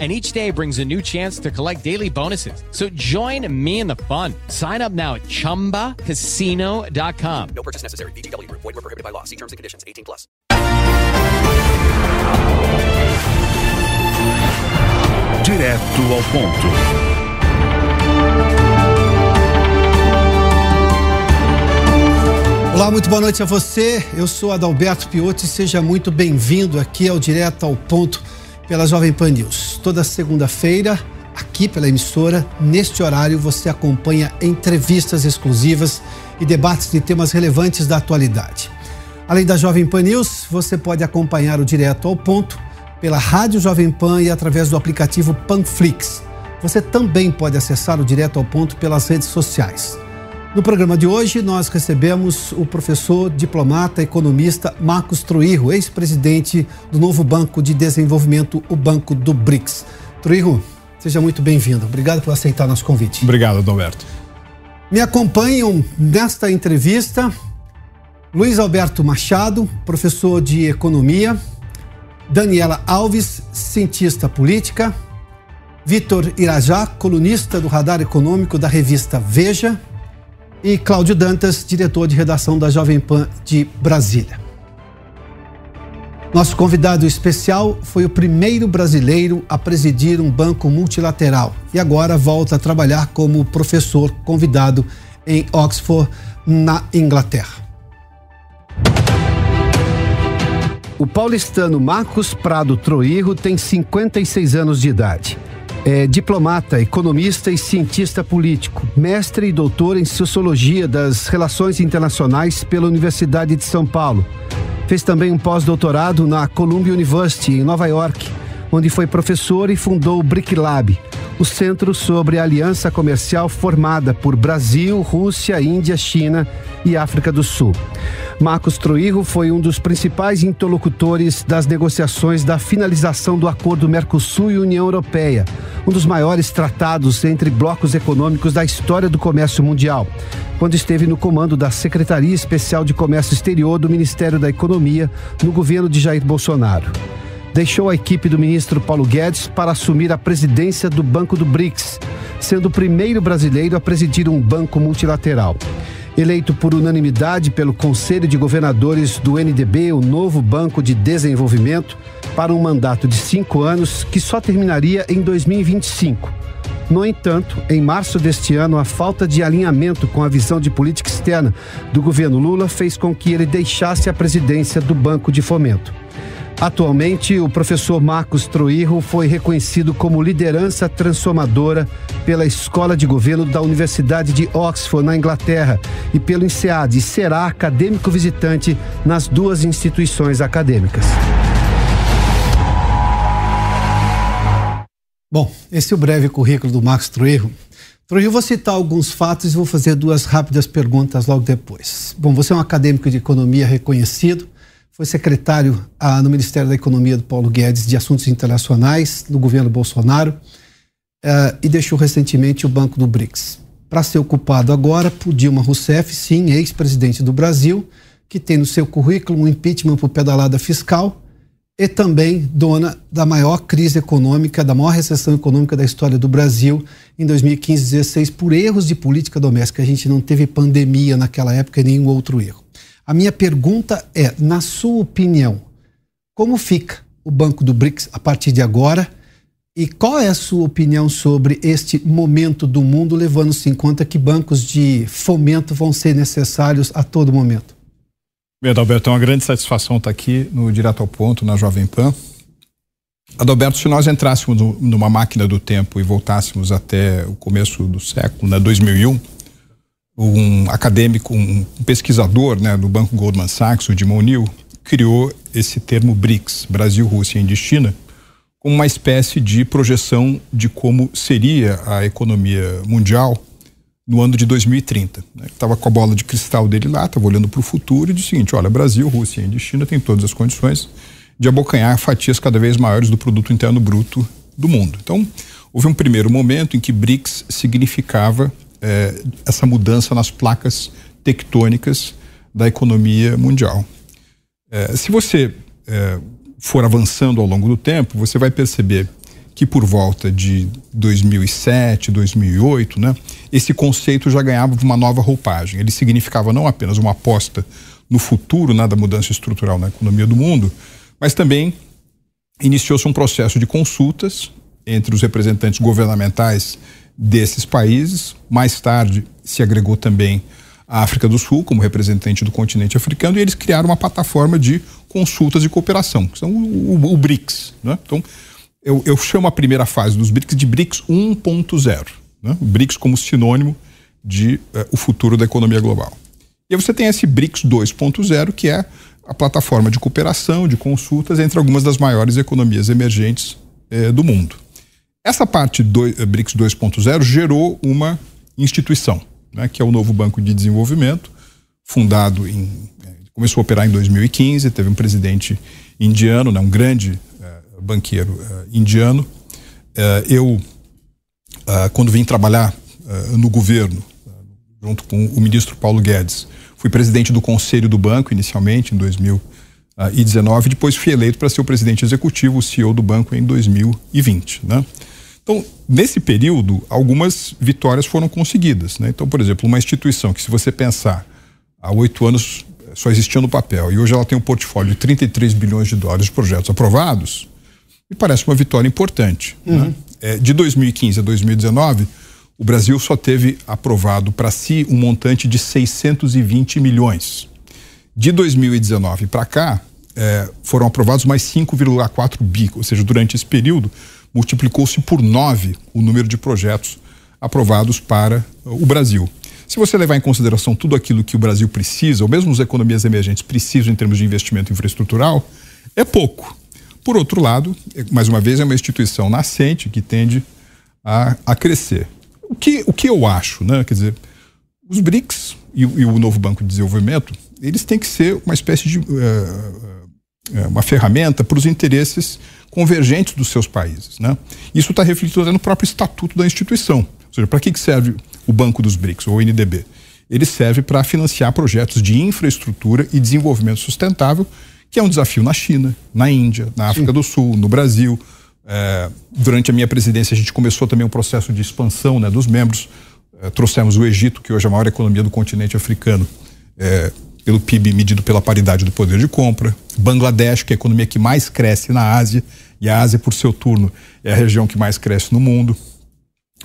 and each day brings a new chance to collect daily bonuses. So join me in the fun. Sign up now at ChumbaCasino.com. No purchase necessary. BGW. Void were prohibited by law. See terms and conditions. 18 plus. Direto ao ponto. Olá, muito boa noite a você. Eu sou Adalberto Piotti. Seja muito bem-vindo aqui ao Direto ao Ponto pela Jovem Pan News. Toda segunda-feira, aqui pela emissora, neste horário, você acompanha entrevistas exclusivas e debates de temas relevantes da atualidade. Além da Jovem Pan News, você pode acompanhar o Direto ao Ponto pela Rádio Jovem Pan e através do aplicativo Panflix. Você também pode acessar o Direto ao Ponto pelas redes sociais. No programa de hoje, nós recebemos o professor, diplomata, economista Marcos Truirro, ex-presidente do novo Banco de Desenvolvimento, o Banco do BRICS. Truirro, seja muito bem-vindo. Obrigado por aceitar nosso convite. Obrigado, Adalberto. Me acompanham nesta entrevista Luiz Alberto Machado, professor de economia, Daniela Alves, cientista política, Vitor Irajá, colunista do Radar Econômico da revista Veja, e Cláudio Dantas, diretor de redação da Jovem Pan de Brasília. Nosso convidado especial foi o primeiro brasileiro a presidir um banco multilateral e agora volta a trabalhar como professor convidado em Oxford, na Inglaterra. O paulistano Marcos Prado Troirro tem 56 anos de idade. É diplomata, economista e cientista político, mestre e doutor em Sociologia das Relações Internacionais pela Universidade de São Paulo. Fez também um pós-doutorado na Columbia University, em Nova York, onde foi professor e fundou o BRIC Lab, o centro sobre a aliança comercial formada por Brasil, Rússia, Índia, China e África do Sul. Marcos Troirro foi um dos principais interlocutores das negociações da finalização do acordo Mercosul e União Europeia, um dos maiores tratados entre blocos econômicos da história do comércio mundial, quando esteve no comando da Secretaria Especial de Comércio Exterior do Ministério da Economia no governo de Jair Bolsonaro. Deixou a equipe do ministro Paulo Guedes para assumir a presidência do Banco do BRICS, sendo o primeiro brasileiro a presidir um banco multilateral eleito por unanimidade pelo Conselho de Governadores do NDB, o novo Banco de Desenvolvimento, para um mandato de cinco anos que só terminaria em 2025. No entanto, em março deste ano, a falta de alinhamento com a visão de política externa do governo Lula fez com que ele deixasse a presidência do Banco de Fomento. Atualmente, o professor Marcos Troirro foi reconhecido como liderança transformadora pela Escola de Governo da Universidade de Oxford, na Inglaterra, e pelo INSEAD, e será acadêmico visitante nas duas instituições acadêmicas. Bom, esse é o breve currículo do Marcos Troirro. Troirro, vou citar alguns fatos e vou fazer duas rápidas perguntas logo depois. Bom, você é um acadêmico de economia reconhecido, foi secretário ah, no Ministério da Economia do Paulo Guedes de Assuntos Internacionais no governo Bolsonaro ah, e deixou recentemente o Banco do BRICS. Para ser ocupado agora por Dilma Rousseff, sim, ex-presidente do Brasil, que tem no seu currículo um impeachment por pedalada fiscal e também dona da maior crise econômica, da maior recessão econômica da história do Brasil em 2015-16 por erros de política doméstica. A gente não teve pandemia naquela época e nenhum outro erro. A minha pergunta é, na sua opinião, como fica o Banco do BRICS a partir de agora? E qual é a sua opinião sobre este momento do mundo, levando-se em conta que bancos de fomento vão ser necessários a todo momento? Bem, Adalberto, é uma grande satisfação estar aqui no Direto ao Ponto, na Jovem Pan. Adalberto, se nós entrássemos numa máquina do tempo e voltássemos até o começo do século, né, 2001, um acadêmico, um pesquisador né, do Banco Goldman Sachs, o Dimon Neal, criou esse termo BRICS, Brasil, Rússia, Índia e China, como uma espécie de projeção de como seria a economia mundial no ano de 2030. Né? Estava com a bola de cristal dele lá, estava olhando para o futuro e disse o seguinte: olha, Brasil, Rússia e China têm todas as condições de abocanhar fatias cada vez maiores do produto interno bruto do mundo. Então, houve um primeiro momento em que BRICS significava eh, essa mudança nas placas tectônicas da economia mundial. Eh, se você eh, for avançando ao longo do tempo, você vai perceber que por volta de 2007, 2008, né, esse conceito já ganhava uma nova roupagem. Ele significava não apenas uma aposta no futuro né, da mudança estrutural na economia do mundo, mas também iniciou-se um processo de consultas entre os representantes governamentais desses países. Mais tarde se agregou também a África do Sul como representante do continente africano e eles criaram uma plataforma de consultas e cooperação, que são o, o, o BRICS. Né? Então, eu, eu chamo a primeira fase dos BRICS de BRICS 1.0. Né? O BRICS como sinônimo de uh, o futuro da economia global. E aí você tem esse BRICS 2.0, que é a plataforma de cooperação, de consultas entre algumas das maiores economias emergentes eh, do mundo. Essa parte do eh, BRICS 2.0 gerou uma instituição, né, que é o novo Banco de Desenvolvimento, fundado em. começou a operar em 2015, teve um presidente indiano, né, um grande banqueiro uh, indiano. Uh, eu, uh, quando vim trabalhar no governo, junto com o ministro Paulo Guedes, fui presidente do conselho do banco inicialmente em 2019, depois fui eleito para ser o presidente executivo, o CEO do banco em 2020, né? Então, nesse período, algumas vitórias foram conseguidas. Né? Então, por exemplo, uma instituição que, se você pensar, há oito anos só existia no papel e hoje ela tem um portfólio de 33 bilhões de dólares de projetos aprovados, me parece uma vitória importante. Né? Uhum. Né? É, de 2015 a 2019, o Brasil só teve aprovado para si um montante de 620 milhões. De 2019 para cá, é, foram aprovados mais 5,4 bi, ou seja, durante esse período, multiplicou-se por 9 o número de projetos aprovados para o Brasil. Se você levar em consideração tudo aquilo que o Brasil precisa, ou mesmo as economias emergentes precisam em termos de investimento infraestrutural, é pouco. Por outro lado, mais uma vez, é uma instituição nascente que tende a, a crescer. O que, o que eu acho, né? Quer dizer, os BRICS e, e o novo Banco de Desenvolvimento, eles têm que ser uma espécie de uh, uh, uma ferramenta para os interesses convergentes dos seus países, né? Isso está refletido no próprio estatuto da instituição. Ou seja, para que, que serve o Banco dos BRICS, ou o NDB? Ele serve para financiar projetos de infraestrutura e desenvolvimento sustentável que é um desafio na China, na Índia, na África Sim. do Sul, no Brasil. É, durante a minha presidência, a gente começou também um processo de expansão né, dos membros. É, trouxemos o Egito, que hoje é a maior economia do continente africano, é, pelo PIB medido pela paridade do poder de compra. Bangladesh, que é a economia que mais cresce na Ásia, e a Ásia, por seu turno, é a região que mais cresce no mundo.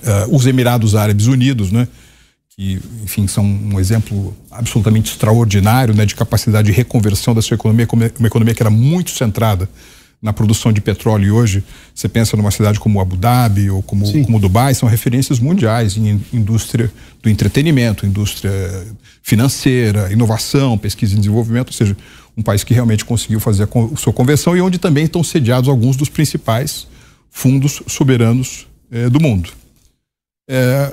É, os Emirados Árabes Unidos, né? que, enfim, são um exemplo absolutamente extraordinário né, de capacidade de reconversão da sua economia, uma economia que era muito centrada na produção de petróleo hoje você pensa numa cidade como Abu Dhabi ou como, como Dubai, são referências mundiais em indústria do entretenimento, indústria financeira, inovação, pesquisa e desenvolvimento, ou seja, um país que realmente conseguiu fazer a sua conversão e onde também estão sediados alguns dos principais fundos soberanos eh, do mundo. É,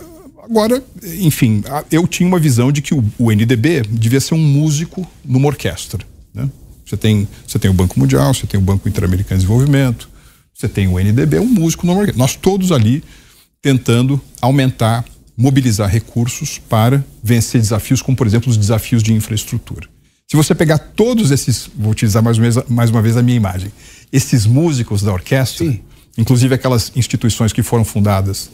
Agora, enfim, eu tinha uma visão de que o, o NDB devia ser um músico numa orquestra. Né? Você, tem, você tem o Banco Mundial, você tem o Banco Interamericano de Desenvolvimento, você tem o NDB, um músico orquestra. Nós todos ali tentando aumentar, mobilizar recursos para vencer desafios, como por exemplo os desafios de infraestrutura. Se você pegar todos esses, vou utilizar mais uma vez, mais uma vez a minha imagem, esses músicos da orquestra, Sim. inclusive aquelas instituições que foram fundadas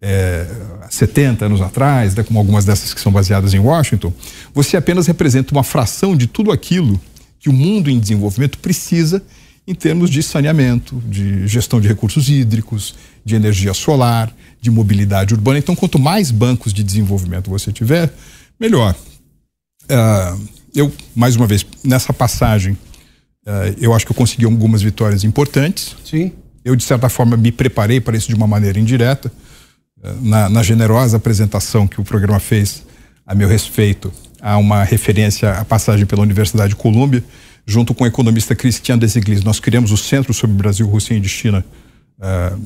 é, 70 anos atrás, né, como algumas dessas que são baseadas em Washington, você apenas representa uma fração de tudo aquilo que o mundo em desenvolvimento precisa em termos de saneamento, de gestão de recursos hídricos, de energia solar, de mobilidade urbana. Então, quanto mais bancos de desenvolvimento você tiver, melhor. Uh, eu, mais uma vez, nessa passagem, uh, eu acho que eu consegui algumas vitórias importantes. Sim. Eu, de certa forma, me preparei para isso de uma maneira indireta na, na, generosa apresentação que o programa fez a meu respeito, há uma referência à passagem pela Universidade de Colômbia, junto com o economista Christian Desiglis. Nós criamos o Centro sobre Brasil, Rússia e China uh, uh,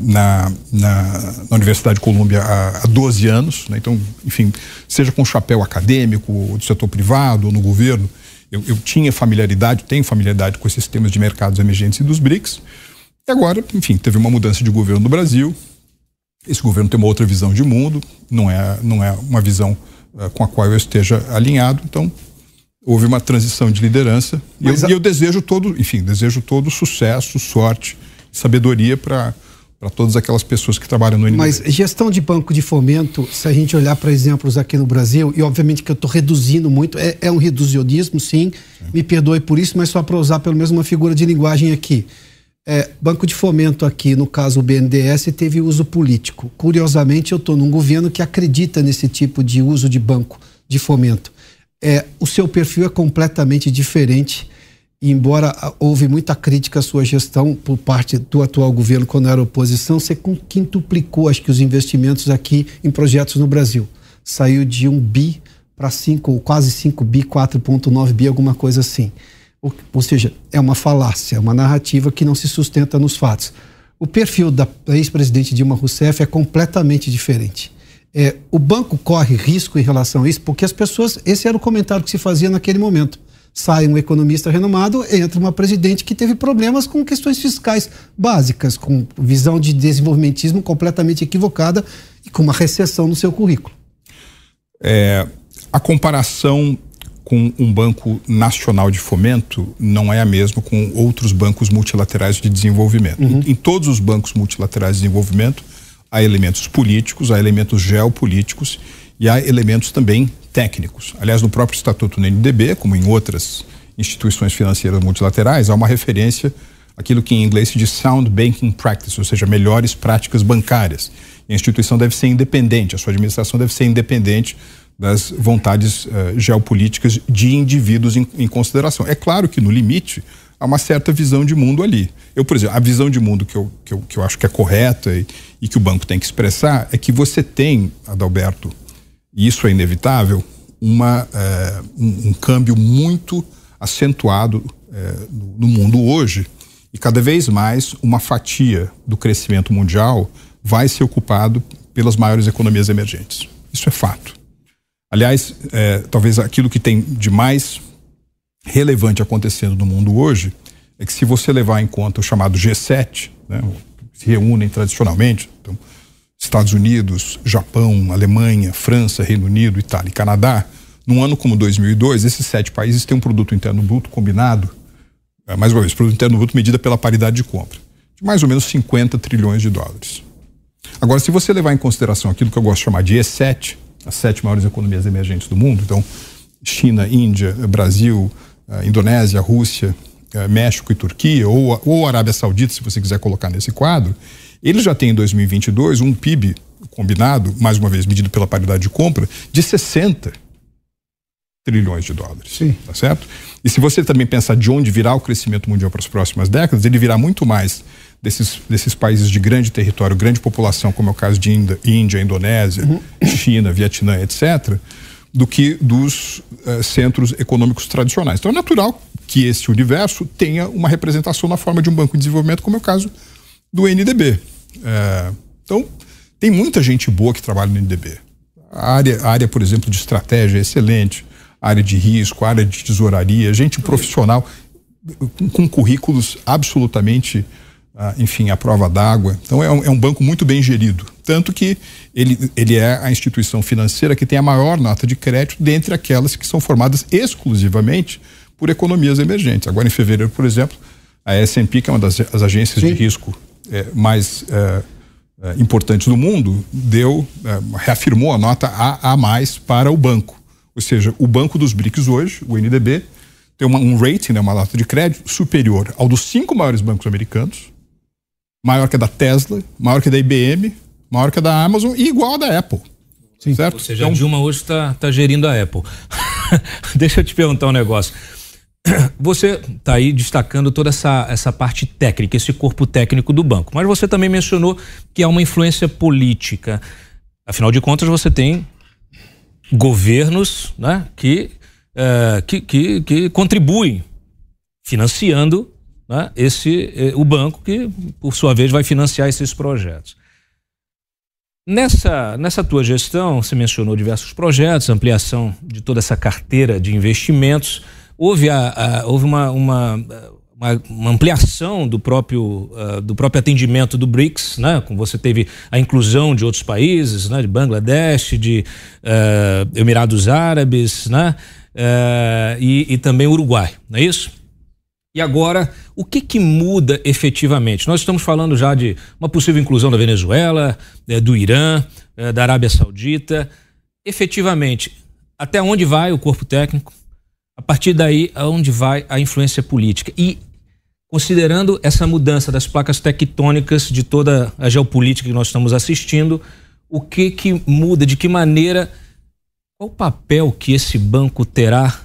na, na, na, Universidade de Colômbia há, há 12 anos. Né? Então, enfim, seja com chapéu acadêmico, ou do setor privado, ou no governo, eu, eu tinha familiaridade, tenho familiaridade com esses temas de mercados emergentes e dos BRICS. E agora, enfim, teve uma mudança de governo no Brasil. Esse governo tem uma outra visão de mundo, não é, não é uma visão com a qual eu esteja alinhado. Então, houve uma transição de liderança. E eu, a... e eu, desejo todo, enfim, desejo todo sucesso, sorte, sabedoria para para todas aquelas pessoas que trabalham no NDB. Mas gestão de banco de fomento, se a gente olhar para exemplos aqui no Brasil, e obviamente que eu estou reduzindo muito, é, é um reducionismo, sim, sim, me perdoe por isso, mas só para usar pelo menos uma figura de linguagem aqui. É, banco de fomento aqui, no caso o BNDES, teve uso político. Curiosamente, eu estou num governo que acredita nesse tipo de uso de banco de fomento. É, o seu perfil é completamente diferente embora houve muita crítica à sua gestão por parte do atual governo quando era oposição, você quintuplicou, acho que, os investimentos aqui em projetos no Brasil. Saiu de um bi para cinco, quase 5 bi, 4,9 bi, alguma coisa assim. Ou, seja, é uma falácia, é uma narrativa que não se sustenta nos fatos. O perfil da ex-presidente Dilma Rousseff é completamente diferente. É, o banco corre risco em relação a isso, porque as pessoas. Esse era o comentário que se fazia naquele momento sai um economista renomado, entra uma presidente que teve problemas com questões fiscais básicas, com visão de desenvolvimentismo completamente equivocada e com uma recessão no seu currículo. É, a comparação com um banco nacional de fomento não é a mesma com outros bancos multilaterais de desenvolvimento. Uhum. Em, em todos os bancos multilaterais de desenvolvimento há elementos políticos, há elementos geopolíticos e há elementos também técnicos. Aliás, no próprio estatuto do NDB, como em outras instituições financeiras multilaterais, há uma referência àquilo que em inglês se diz sound banking practice, ou seja, melhores práticas bancárias. E a instituição deve ser independente, a sua administração deve ser independente das vontades uh, geopolíticas de indivíduos em, em, consideração. É claro que, no limite, há uma certa visão de mundo ali. Eu, por exemplo, a visão de mundo que eu, que eu, que eu acho que é correta e, e que o banco tem que expressar é que você tem, Adalberto, e isso é inevitável, uma, é, um, um, câmbio muito acentuado é, no mundo hoje e cada vez mais uma fatia do crescimento mundial vai ser ocupado pelas maiores economias emergentes. Isso é fato. Aliás, é, talvez aquilo que tem de mais relevante acontecendo no mundo hoje é que se você levar em conta o chamado G7, né, se reúnem tradicionalmente, então, Estados Unidos, Japão, Alemanha, França, Reino Unido, Itália e Canadá, num ano como 2002, esses sete países têm um produto interno bruto combinado, é, mais uma vez, produto interno bruto medida pela paridade de compra, de mais ou menos 50 trilhões de dólares. Agora, se você levar em consideração aquilo que eu gosto de chamar de E7, as sete maiores economias emergentes do mundo, então China, Índia, Brasil, é, Indonésia, Rússia, é, México e Turquia, ou, ou Arábia Saudita, se você quiser colocar nesse quadro, ele já tem em 2022 um PIB combinado, mais uma vez medido pela paridade de compra, de 60 trilhões de dólares. Sim. Tá certo? E se você também pensar de onde virá o crescimento mundial para as próximas décadas, ele virá muito mais desses, desses países de grande território, grande população, como é o caso de Índia, Indonésia, uhum. China, Vietnã, etc., do que dos uh, centros econômicos tradicionais. Então é natural que esse universo tenha uma representação na forma de um banco de desenvolvimento, como é o caso do NDB. É, então, tem muita gente boa que trabalha no NDB. A área, a área, por exemplo, de estratégia é excelente, a área de risco, a área de tesouraria, gente profissional com, com currículos absolutamente, enfim, à prova d'água. Então, é um, é um, banco muito bem gerido. Tanto que ele, ele é a instituição financeira que tem a maior nota de crédito dentre aquelas que são formadas exclusivamente por economias emergentes. Agora, em fevereiro, por exemplo, a S&P, que é uma das agências Sim. de risco é, mais é, é, importantes do mundo, deu, é, reafirmou a nota A, a mais para o banco. Ou seja, o banco dos BRICS hoje, o NDB, tem uma, um rating, né, uma nota de crédito superior ao dos cinco maiores bancos americanos, maior que a da Tesla, maior que a da IBM, maior que a da Amazon e igual a da Apple. Sim. Certo? Ou seja, então, a Dilma hoje está tá gerindo a Apple. Deixa eu te perguntar um negócio. Você está aí destacando toda essa, essa parte técnica, esse corpo técnico do banco, mas você também mencionou que há uma influência política. Afinal de contas, você tem governos né, que, uh, que, que, que contribuem financiando né, esse, eh, o banco que, por sua vez, vai financiar esses projetos. Nessa, nessa tua gestão, você mencionou diversos projetos, ampliação de toda essa carteira de investimentos. Houve, a, a houve uma, uma, uma, uma, ampliação do próprio, uh, do próprio atendimento do BRICS, né? Como você teve a inclusão de outros países, né? De Bangladesh, de uh, Emirados Árabes, né? Uh, e, e também Uruguai, não é isso? E agora, o que, que muda efetivamente? Nós estamos falando já de uma possível inclusão da Venezuela, é, do Irã, é, da Arábia Saudita. Efetivamente, até onde vai o corpo técnico? A partir daí, aonde vai a influência política? E considerando essa mudança das placas tectônicas de toda a geopolítica que nós estamos assistindo, o que que muda? De que maneira? Qual o papel que esse banco terá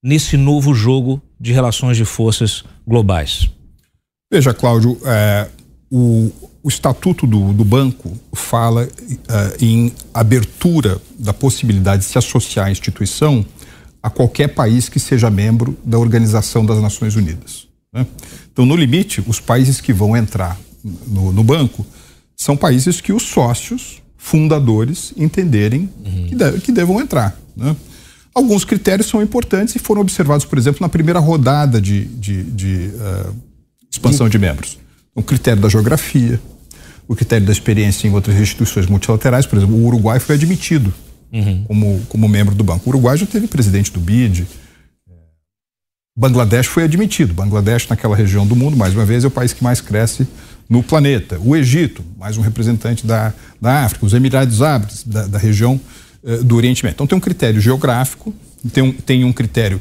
nesse novo jogo de relações de forças globais? Veja, Cláudio, é, o, o, estatuto do, do banco fala é, em abertura da possibilidade de se associar à instituição a qualquer país que seja membro da Organização das Nações Unidas. Né? Então, no limite, os países que vão entrar no, no banco são países que os sócios fundadores entenderem uhum. que, deve, que devam entrar. Né? Alguns critérios são importantes e foram observados, por exemplo, na primeira rodada de, de, de uh, expansão de membros. O critério da geografia, o critério da experiência em outras instituições multilaterais, por exemplo, o Uruguai foi admitido uhum. como, como membro do banco. O Uruguai já teve presidente do BID. Bangladesh foi admitido. Bangladesh, naquela região do mundo, mais uma vez, é o país que mais cresce no planeta. O Egito, mais um representante da, da África. Os Emirados Árabes, da, da região eh, do Oriente Médio. Então tem um critério geográfico, tem um, tem um critério,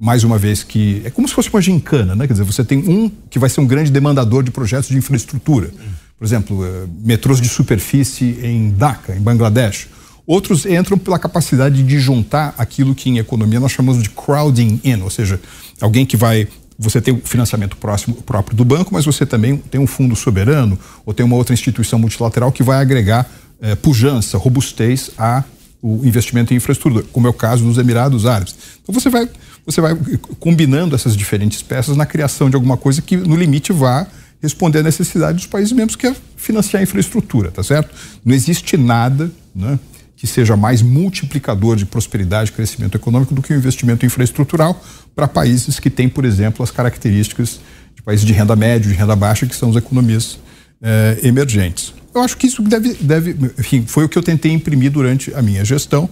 mais uma vez, que é como se fosse uma gincana, né? Quer dizer, você tem um que vai ser um grande demandador de projetos de infraestrutura. Por exemplo, uh, metrôs de superfície em Dhaka, em Bangladesh. Outros entram pela capacidade de juntar aquilo que em economia nós chamamos de crowding in, ou seja, alguém que vai você tem o financiamento próximo, próprio do banco, mas você também tem um fundo soberano ou tem uma outra instituição multilateral que vai agregar eh, pujança, robustez a o investimento em infraestrutura, como é o caso dos Emirados Árabes. Então você vai, você vai combinando essas diferentes peças na criação de alguma coisa que, no limite, vá responder à necessidade dos países membros, que é financiar a infraestrutura, tá certo? Não existe nada né, que seja mais multiplicador de prosperidade e crescimento econômico do que o investimento infraestrutural para países que têm, por exemplo, as características de países de renda média, de renda baixa, que são as economias eh, emergentes. Eu acho que isso deve, deve, enfim, foi o que eu tentei imprimir durante a minha gestão.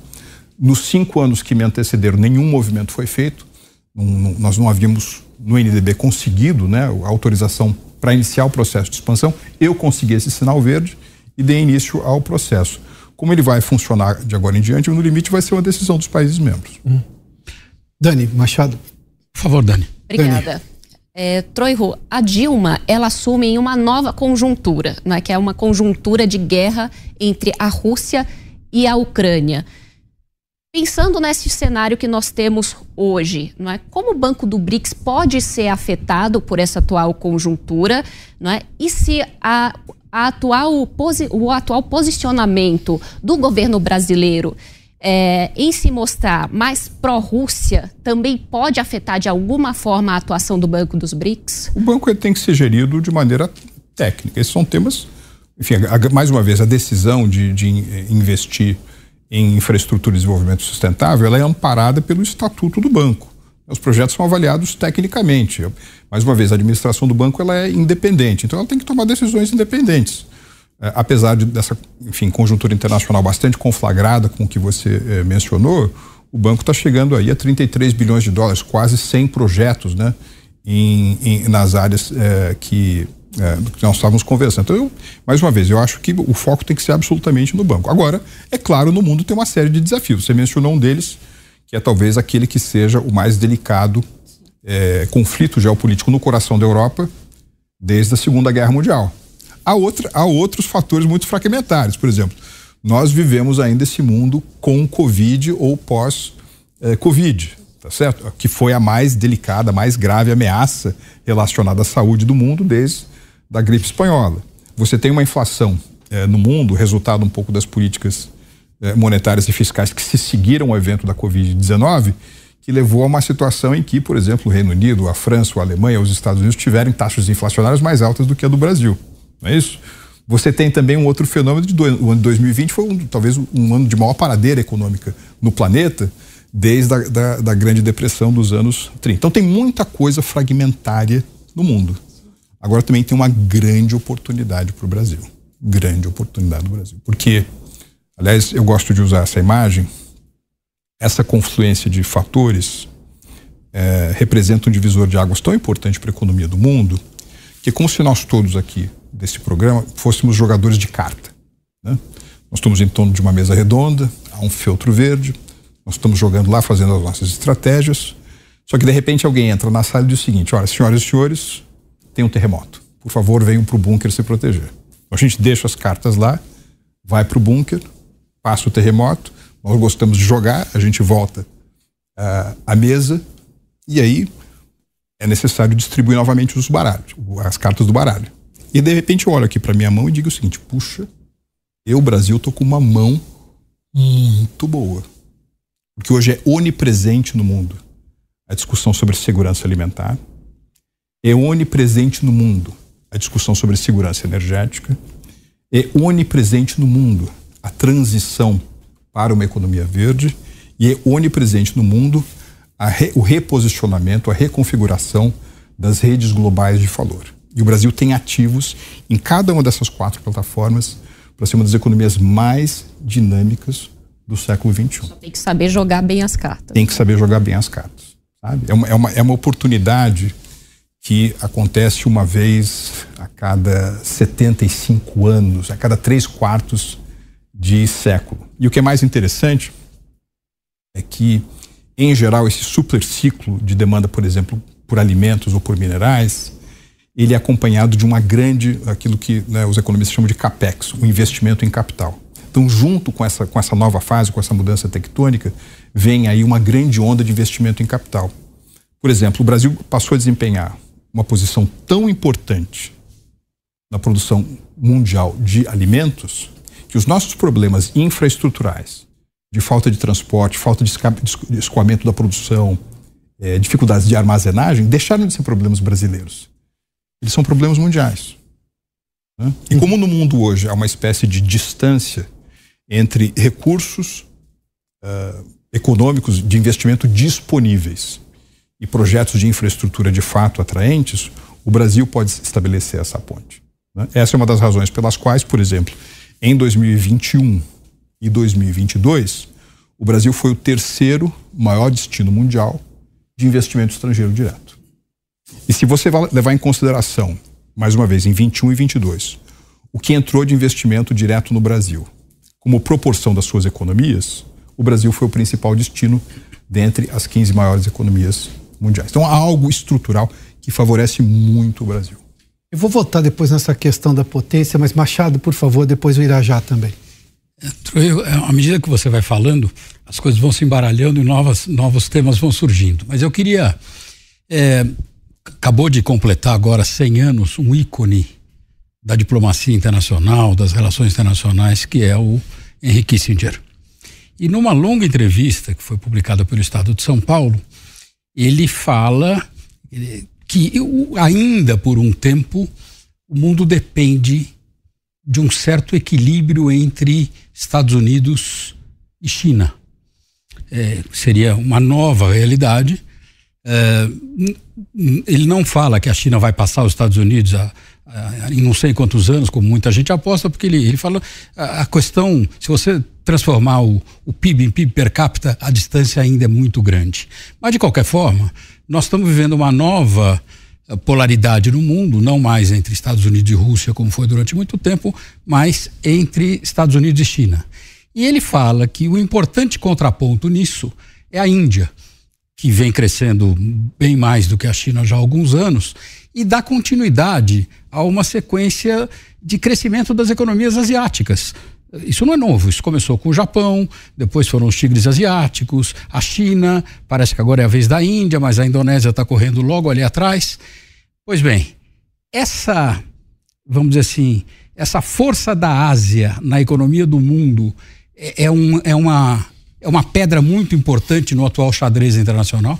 Nos cinco anos que me antecederam, nenhum movimento foi feito. Não, não, nós não havíamos no NDB conseguido, né, a autorização para iniciar o processo de expansão. Eu consegui esse sinal verde e dei início ao processo. Como ele vai funcionar de agora em diante, no limite vai ser uma decisão dos países membros. Hum. Dani Machado. Por favor, Dani. Obrigada. Dani é, Troiho, a Dilma, ela assume em uma nova conjuntura, né, que é uma conjuntura de guerra entre a Rússia e a Ucrânia. Pensando nesse cenário que nós temos hoje, não é? como o Banco do BRICS pode ser afetado por essa atual conjuntura não é? e se a, a atual, o atual posicionamento do governo brasileiro é, em se mostrar mais pró-Rússia, também pode afetar de alguma forma a atuação do Banco dos BRICS? O banco tem que ser gerido de maneira técnica. Esses são temas. Enfim, mais uma vez, a decisão de, de investir em infraestrutura de desenvolvimento sustentável ela é amparada pelo estatuto do banco. Os projetos são avaliados tecnicamente. Mais uma vez, a administração do banco ela é independente, então ela tem que tomar decisões independentes apesar de, dessa enfim, conjuntura internacional bastante conflagrada com o que você é, mencionou, o banco está chegando aí a 33 bilhões de dólares, quase 100 projetos né, em, em nas áreas é, que, que nós estávamos conversando. Então, eu, mais uma vez, eu acho que o foco tem que ser absolutamente no banco. Agora, é claro, no mundo tem uma série de desafios. Você mencionou um deles, que é talvez aquele que seja o mais delicado conflito geopolítico no coração da Europa desde a Segunda Guerra Mundial Há, outra, há outros fatores muito fragmentários. Por exemplo, nós vivemos ainda esse mundo com Covid ou pós-Covid, tá certo? Que foi a mais delicada, a mais grave ameaça relacionada à saúde do mundo desde da gripe espanhola. Você tem uma inflação eh, no mundo, resultado um pouco das políticas eh, monetárias e fiscais que se seguiram ao evento da Covid-19, que levou a uma situação em que, por exemplo, o Reino Unido, a França, a Alemanha, os Estados Unidos tiverem taxas inflacionárias mais altas do que a do Brasil. Não é isso? Você tem também um outro fenômeno de dois, o ano de 2020 foi um, talvez um ano de maior paradeira econômica no planeta desde a da, da Grande Depressão dos anos 30. Então tem muita coisa fragmentária no mundo. Agora também tem uma grande oportunidade para o Brasil. Grande oportunidade no Brasil. Porque, aliás, eu gosto de usar essa imagem, essa confluência de fatores é, representa um divisor de águas tão importante para a economia do mundo que como se nós todos aqui desse programa fôssemos jogadores de carta. Né? Nós estamos em torno de uma mesa redonda, há um feltro verde, nós estamos jogando lá, fazendo as nossas estratégias. Só que de repente alguém entra na sala e diz o seguinte: olha, senhoras e senhores, tem um terremoto. Por favor, venham para o bunker se proteger. Então, a gente deixa as cartas lá, vai para o bunker, passa o terremoto, nós gostamos de jogar, a gente volta uh, à mesa e aí é necessário distribuir novamente os baralhos, as cartas do baralho. E de repente eu olho aqui para minha mão e digo o seguinte: puxa, eu, Brasil, tô com uma mão muito boa. Porque hoje é onipresente no mundo a discussão sobre segurança alimentar, é onipresente no mundo a discussão sobre segurança energética, é onipresente no mundo a transição para uma economia verde e é onipresente no mundo re, o reposicionamento, a reconfiguração das redes globais de valor. E o Brasil tem ativos em cada uma dessas quatro plataformas para ser uma das economias mais dinâmicas do século XXI. Só tem que saber jogar bem as cartas. Tem que saber jogar bem as cartas. Sabe? É, uma, é, uma, é uma oportunidade que acontece uma vez a cada 75 anos, a cada três quartos de século. E o que é mais interessante é que, em geral, esse superciclo de demanda, por exemplo, por alimentos ou por minerais, ele é acompanhado de uma grande, aquilo que né, os economistas chamam de capex, o investimento em capital. Então, junto com essa, com essa nova fase, com essa mudança tectônica, vem aí uma grande onda de investimento em capital. Por exemplo, o Brasil passou a desempenhar uma posição tão importante na produção mundial de alimentos que os nossos problemas infraestruturais, de falta de transporte, falta de escoamento da produção, é, dificuldades de armazenagem, deixaram de ser problemas brasileiros. Eles são problemas mundiais. Né? E como no mundo hoje há uma espécie de distância entre recursos uh, econômicos de investimento disponíveis e projetos de infraestrutura de fato atraentes, o Brasil pode estabelecer essa ponte. Né? Essa é uma das razões pelas quais, por exemplo, em 2021 e 2022, o Brasil foi o terceiro maior destino mundial de investimento estrangeiro direto. E se você levar em consideração, mais uma vez, em 21 e 22, o que entrou de investimento direto no Brasil, como proporção das suas economias, o Brasil foi o principal destino dentre as 15 maiores economias mundiais. Então há algo estrutural que favorece muito o Brasil. Eu vou voltar depois nessa questão da potência, mas Machado, por favor, depois o Irajá também. É, à medida que você vai falando, as coisas vão se embaralhando e novas, novos temas vão surgindo. Mas eu queria. É, acabou de completar agora 100 anos um ícone da diplomacia internacional, das relações internacionais, que é o Henry Kissinger. E numa longa entrevista que foi publicada pelo Estado de São Paulo, ele fala que ainda por um tempo o mundo depende de um certo equilíbrio entre Estados Unidos e China. É, seria uma nova realidade. É, ele não fala que a China vai passar os Estados Unidos a, a, em não sei quantos anos, como muita gente aposta, porque ele, ele fala a, a questão, se você transformar o, o PIB em PIB per capita, a distância ainda é muito grande. Mas, de qualquer forma, nós estamos vivendo uma nova eh, polaridade no mundo, não mais entre Estados Unidos e Rússia, como foi durante muito tempo, mas entre Estados Unidos e China. E ele fala que o importante contraponto nisso é a Índia, que vem crescendo bem mais do que a China já há alguns anos, e dá continuidade a uma sequência de crescimento das economias asiáticas. Isso não é novo, isso começou com o Japão, depois foram os tigres asiáticos, a China, parece que agora é a vez da Índia, mas a Indonésia está correndo logo ali atrás. Pois bem, essa, vamos dizer assim, essa força da Ásia na economia do mundo é, é, um, é uma é uma pedra muito importante no atual xadrez internacional?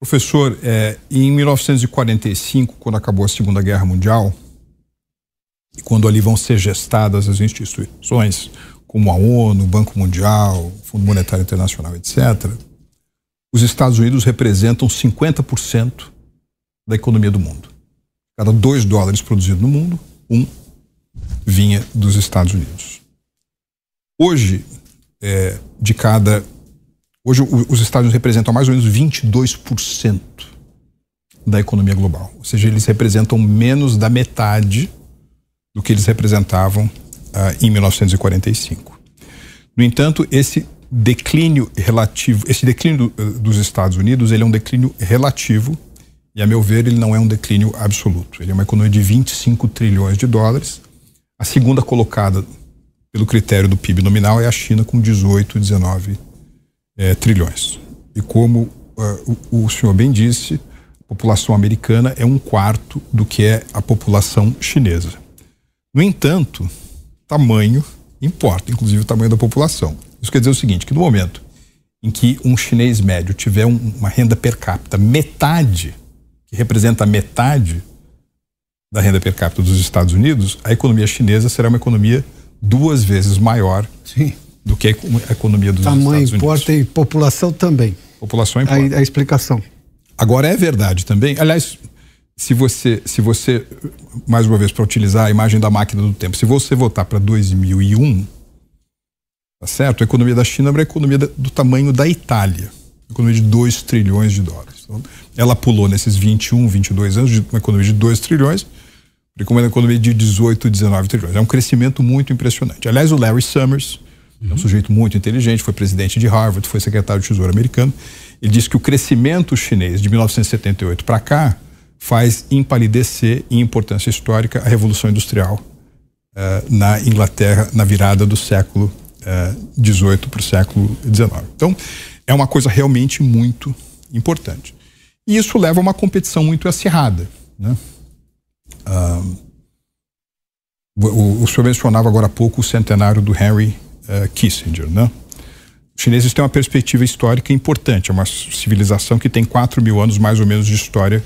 Professor, é, em 1945, quando acabou a Segunda Guerra Mundial, e quando ali vão ser gestadas as instituições como a ONU, o Banco Mundial, o Fundo Monetário Internacional, etc., os Estados Unidos representam 50% da economia do mundo. Cada dois dólares produzidos no mundo, um vinha dos Estados Unidos. Hoje, é, de cada. Hoje, o, os Estados Unidos representam mais ou menos 22% da economia global. Ou seja, eles representam menos da metade do que eles representavam uh, em 1945. No entanto, esse declínio relativo, esse declínio do, uh, dos Estados Unidos, ele é um declínio relativo e, a meu ver, ele não é um declínio absoluto. Ele é uma economia de 25 trilhões de dólares. A segunda colocada pelo critério do PIB nominal é a China com 18, 19 é, trilhões. E como uh, o, o senhor bem disse, a população americana é um quarto do que é a população chinesa. No entanto, tamanho importa, inclusive o tamanho da população. Isso quer dizer o seguinte, que no momento em que um chinês médio tiver um, uma renda per capita metade, que representa metade da renda per capita dos Estados Unidos, a economia chinesa será uma economia duas vezes maior Sim. do que a economia dos tamanho Estados Unidos. Tamanho importa e população também. População importa. A, a explicação. Agora é verdade também, aliás, se você, se você mais uma vez, para utilizar a imagem da máquina do tempo, se você voltar para 2001, tá certo? A economia da China era a economia do tamanho da Itália, economia de 2 trilhões de dólares. Então, ela pulou nesses 21, 22 anos de uma economia de 2 trilhões uma economia de 18, 19 trilhões. É um crescimento muito impressionante. Aliás, o Larry Summers, é um sujeito muito inteligente, foi presidente de Harvard, foi secretário de Tesouro americano. Ele disse que o crescimento chinês de 1978 para cá faz empalidecer em importância histórica a Revolução Industrial uh, na Inglaterra na virada do século XVIII uh, para o século XIX. Então, é uma coisa realmente muito importante. E isso leva a uma competição muito acirrada. Né? Uh, o, o senhor mencionava agora há pouco o centenário do Henry Kissinger. Né? Os chineses têm uma perspectiva histórica importante, é uma civilização que tem 4 mil anos mais ou menos de história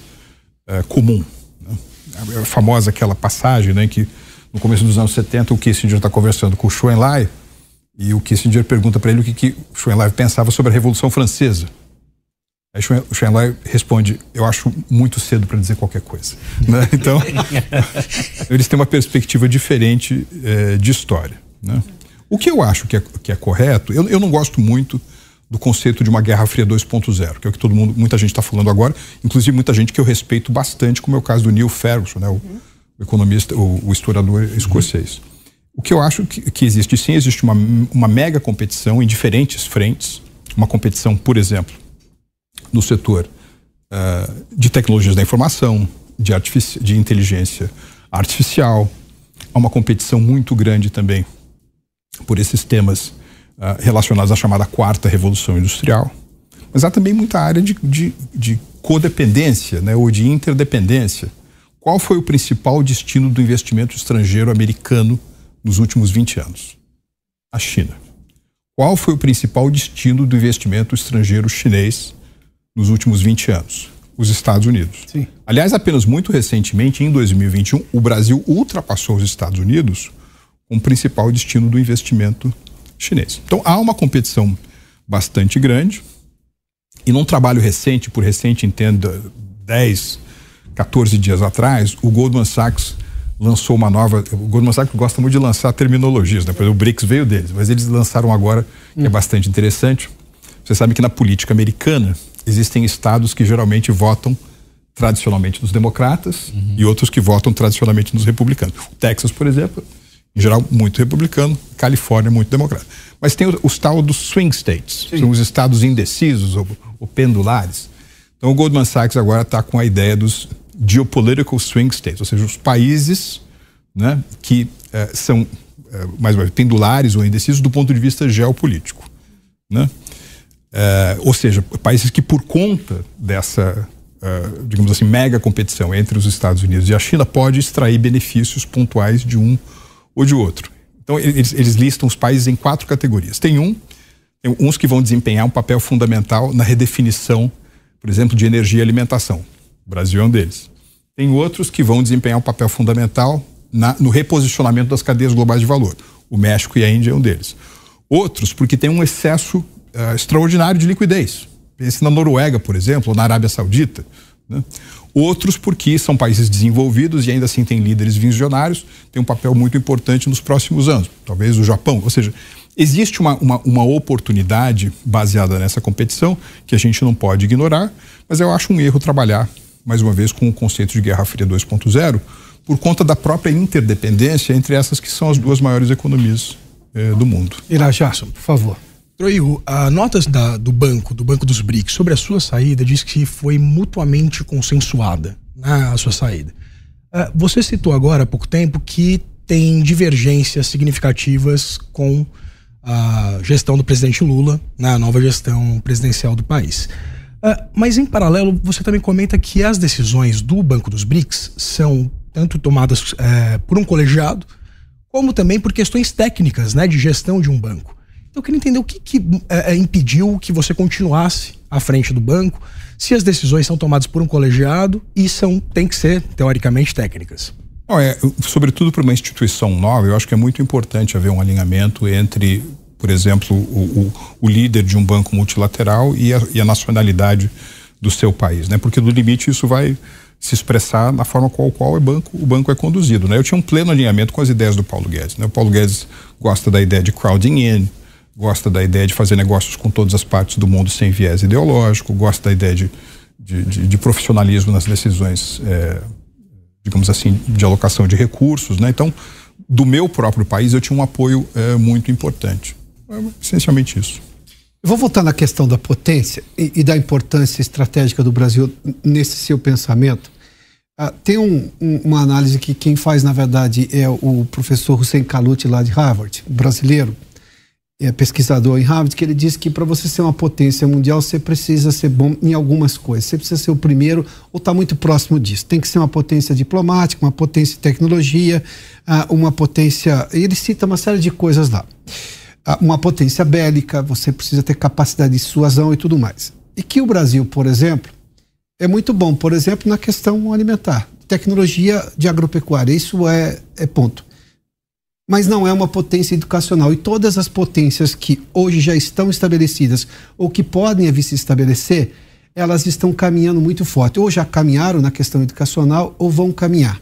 uh, comum. Né? A, famosa aquela passagem né, que no começo dos anos 70 o Kissinger está conversando com o Chou Enlai e o Kissinger pergunta para ele o que, que o Chou Enlai pensava sobre a Revolução Francesa. Aí o Chou Enlai responde: Eu acho muito cedo para dizer qualquer coisa. né? Então, eles têm uma perspectiva diferente eh, de história. Né? O que eu acho que é, que é correto, eu, eu não gosto muito do conceito de uma Guerra Fria 2.0, que é o que todo mundo, muita gente está falando agora, inclusive muita gente que eu respeito bastante, como é o caso do Neil Ferguson, né, o, o economista, o, o, historiador escocês. O que eu acho que, que existe sim, existe uma, uma mega competição em diferentes frentes, uma competição, por exemplo, no setor uh, de tecnologias da informação, de, de inteligência artificial, há uma competição muito grande também por esses temas uh, relacionados à chamada quarta revolução industrial. Mas há também muita área de, de, de codependência né, ou de interdependência. Qual foi o principal destino do investimento estrangeiro americano nos últimos 20 anos? A China. Qual foi o principal destino do investimento estrangeiro chinês nos últimos 20 anos? Os Estados Unidos. Sim. Aliás, apenas muito recentemente, em 2021, o Brasil ultrapassou os Estados Unidos como principal destino do investimento chinês. Então há uma competição bastante grande e num trabalho recente, por recente entenda 10, 14 dias atrás, o Goldman Sachs lançou uma nova. O Goldman Sachs gosta muito de lançar terminologias, né? o BRICS veio deles, mas eles lançaram agora, que é bastante interessante. Você sabe que na política americana existem estados que geralmente votam tradicionalmente nos democratas uhum. e outros que votam tradicionalmente nos republicanos. O Texas, por exemplo, em geral muito republicano, Califórnia muito democrata. Mas tem os, os tal dos swing states, Sim. são os estados indecisos ou, ou, pendulares. Então o Goldman Sachs agora está com a ideia dos geopolitical swing states, ou seja, os países né, que eh, são eh, mais ou menos pendulares ou indecisos do ponto de vista geopolítico. Né? Eh, ou seja, países que por conta dessa, digamos assim, mega competição entre os Estados Unidos e a China pode extrair benefícios pontuais de um ou de outro. Então, eles, eles listam os países em quatro categorias. Tem um Tem uns que vão desempenhar um papel fundamental na redefinição, por exemplo, de energia e alimentação. O Brasil é um deles. Tem outros que vão desempenhar um papel fundamental na, no reposicionamento das cadeias globais de valor. O México e a Índia é um deles. Outros, porque tem um excesso uh, extraordinário de liquidez. Pense na Noruega, por exemplo, ou na Arábia Saudita. Né? Outros, porque são países desenvolvidos e ainda assim têm líderes visionários, tem um papel muito importante nos próximos anos. Talvez o Japão. Ou seja, existe uma, uma, uma oportunidade baseada nessa competição que a gente não pode ignorar, mas eu acho um erro trabalhar, mais uma vez, com o conceito de Guerra Fria 2.0 por conta da própria interdependência entre essas que são as duas maiores economias eh, do mundo. Irajasson, por favor. Troigo, a notas da, do banco, do Banco dos BRICS, sobre a sua saída, diz que foi mutuamente consensuada na sua saída. Uh, você citou agora há pouco tempo que tem divergências significativas com a gestão do presidente Lula na nova gestão presidencial do país. Uh, mas, em paralelo, você também comenta que as decisões do Banco dos BRICS são tanto tomadas é, por um colegiado, como também por questões técnicas né, de gestão de um banco. Eu queria entender o que, que é, impediu que você continuasse à frente do banco, se as decisões são tomadas por um colegiado e são tem que ser, teoricamente, técnicas. É, sobretudo para uma instituição nova, eu acho que é muito importante haver um alinhamento entre, por exemplo, o, o, o líder de um banco multilateral e a, e a nacionalidade do seu país, né? Porque no limite isso vai se expressar na forma qual, qual o, banco, o banco é conduzido. Né? Eu tinha um pleno alinhamento com as ideias do Paulo Guedes. Né? O Paulo Guedes gosta da ideia de crowding in, gosta da ideia de fazer negócios com todas as partes do mundo sem viés ideológico, gosta da ideia de, de, de, de profissionalismo nas decisões, é, digamos assim, de alocação de recursos. Né? Então, do meu próprio país, eu tinha um apoio é, muito importante. É, essencialmente isso. Eu vou voltar na questão da potência e, e da importância estratégica do Brasil nesse seu pensamento. Ah, tem um, um, uma análise que quem faz, na verdade, é o professor Hussein Kaluti, lá de Harvard, brasileiro, é pesquisador em Harvard, que ele diz que para você ser uma potência mundial, você precisa ser bom em algumas coisas. Você precisa ser o primeiro ou estar tá muito próximo disso. Tem que ser uma potência diplomática, uma potência de tecnologia, ah, uma potência. Ele cita uma série de coisas lá uma potência bélica, você precisa ter capacidade de suasão e tudo mais. E que o Brasil, por exemplo, é muito bom, por exemplo, na questão alimentar. Tecnologia de agropecuária, isso é, é ponto. Mas não é uma potência educacional. E todas as potências que hoje já estão estabelecidas ou que podem vir se estabelecer, elas estão caminhando muito forte. Ou já caminharam na questão educacional ou vão caminhar.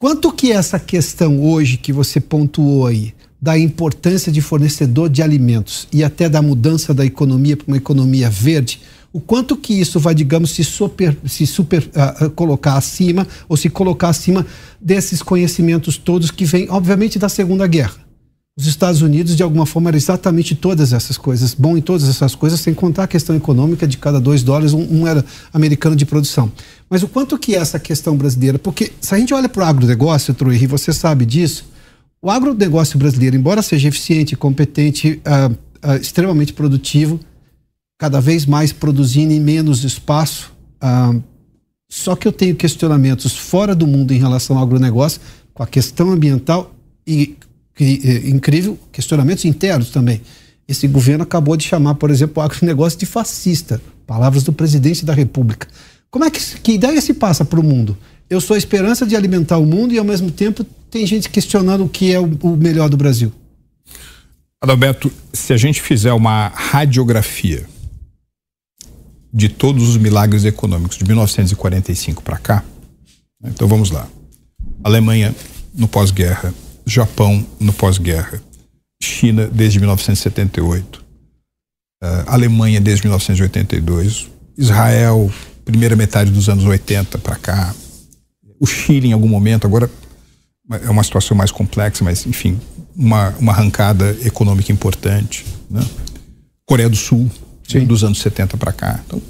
Quanto que essa questão hoje que você pontuou aí, da importância de fornecedor de alimentos e até da mudança da economia para uma economia verde, o quanto que isso vai, digamos, se super, se super uh, colocar acima ou se colocar acima desses conhecimentos todos que vêm, obviamente, da Segunda Guerra. Os Estados Unidos, de alguma forma, era exatamente todas essas coisas, bom em todas essas coisas, sem contar a questão econômica de cada dois dólares, um, um era americano de produção. Mas o quanto que é essa questão brasileira? Porque se a gente olha para o agronegócio, e você sabe disso, o agronegócio brasileiro, embora seja eficiente, competente, uh, uh, extremamente produtivo, cada vez mais produzindo em menos espaço, uh, só que eu tenho questionamentos fora do mundo em relação ao agronegócio, com a questão ambiental e, e incrível, questionamentos internos também. Esse governo acabou de chamar, por exemplo, o agronegócio de fascista. Palavras do presidente da República. Como é que, que ideia se passa para o mundo? Eu sou a esperança de alimentar o mundo e, ao mesmo tempo, tem gente questionando o que é o, o melhor do Brasil. Adalberto, se a gente fizer uma radiografia de todos os milagres econômicos de 1945 para cá, né, então vamos lá. Alemanha no pós-guerra, Japão no pós-guerra, China desde 1978, uh, eh, Alemanha desde 1982, Israel primeira metade dos anos 80 para cá, o Chile em algum momento, agora é uma situação mais complexa, mas enfim, uma, uma arrancada econômica importante. Né? Coreia do Sul, Sim. dos anos 70 para cá. Então,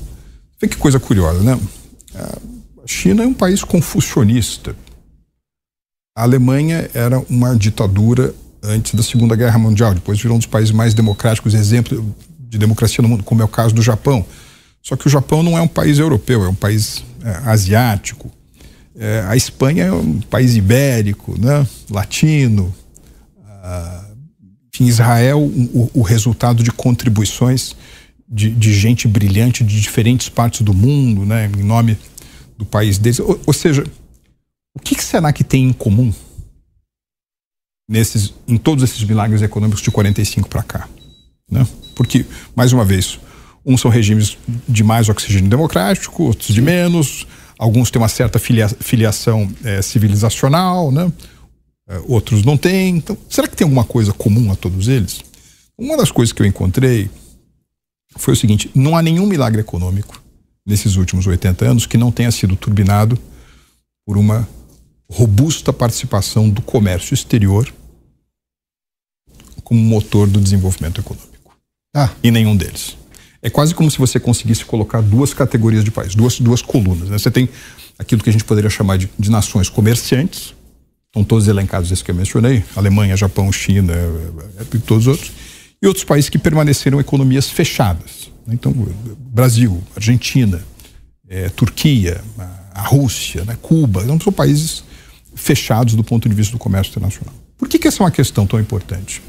vê que coisa curiosa, né? A China é um país confucionista. A Alemanha era uma ditadura antes da Segunda Guerra Mundial, depois virou um dos países mais democráticos, exemplo de democracia no mundo, como é o caso do Japão. Só que o Japão não é um país europeu, é um país é, asiático. É, a Espanha é um país ibérico, né? latino. Ah, Enfim, Israel, o, o resultado de contribuições de, de, gente brilhante de diferentes partes do mundo, né, em nome do país deles. Ou, ou seja, o que, que, será que tem em comum nesses, em todos esses milagres econômicos de 45 para cá? Né? Porque, mais uma vez, uns são regimes de mais oxigênio democrático, outros de menos, alguns têm uma certa filia, filiação é, civilizacional, né? É, outros não têm. Então, será que tem alguma coisa comum a todos eles? Uma das coisas que eu encontrei foi o seguinte: não há nenhum milagre econômico nesses últimos 80 anos que não tenha sido turbinado por uma robusta participação do comércio exterior como motor do desenvolvimento econômico. Ah. E nenhum deles. É quase como se você conseguisse colocar duas categorias de país, duas, duas colunas. Né? Você tem aquilo que a gente poderia chamar de, de nações comerciantes, estão todos elencados esses que eu mencionei, Alemanha, Japão, China e todos os outros, e outros países que permaneceram economias fechadas. Né? Então, Brasil, Argentina, é, Turquia, a Rússia, né? Cuba, não são países fechados do ponto de vista do comércio internacional. Por que, que essa é uma questão tão importante?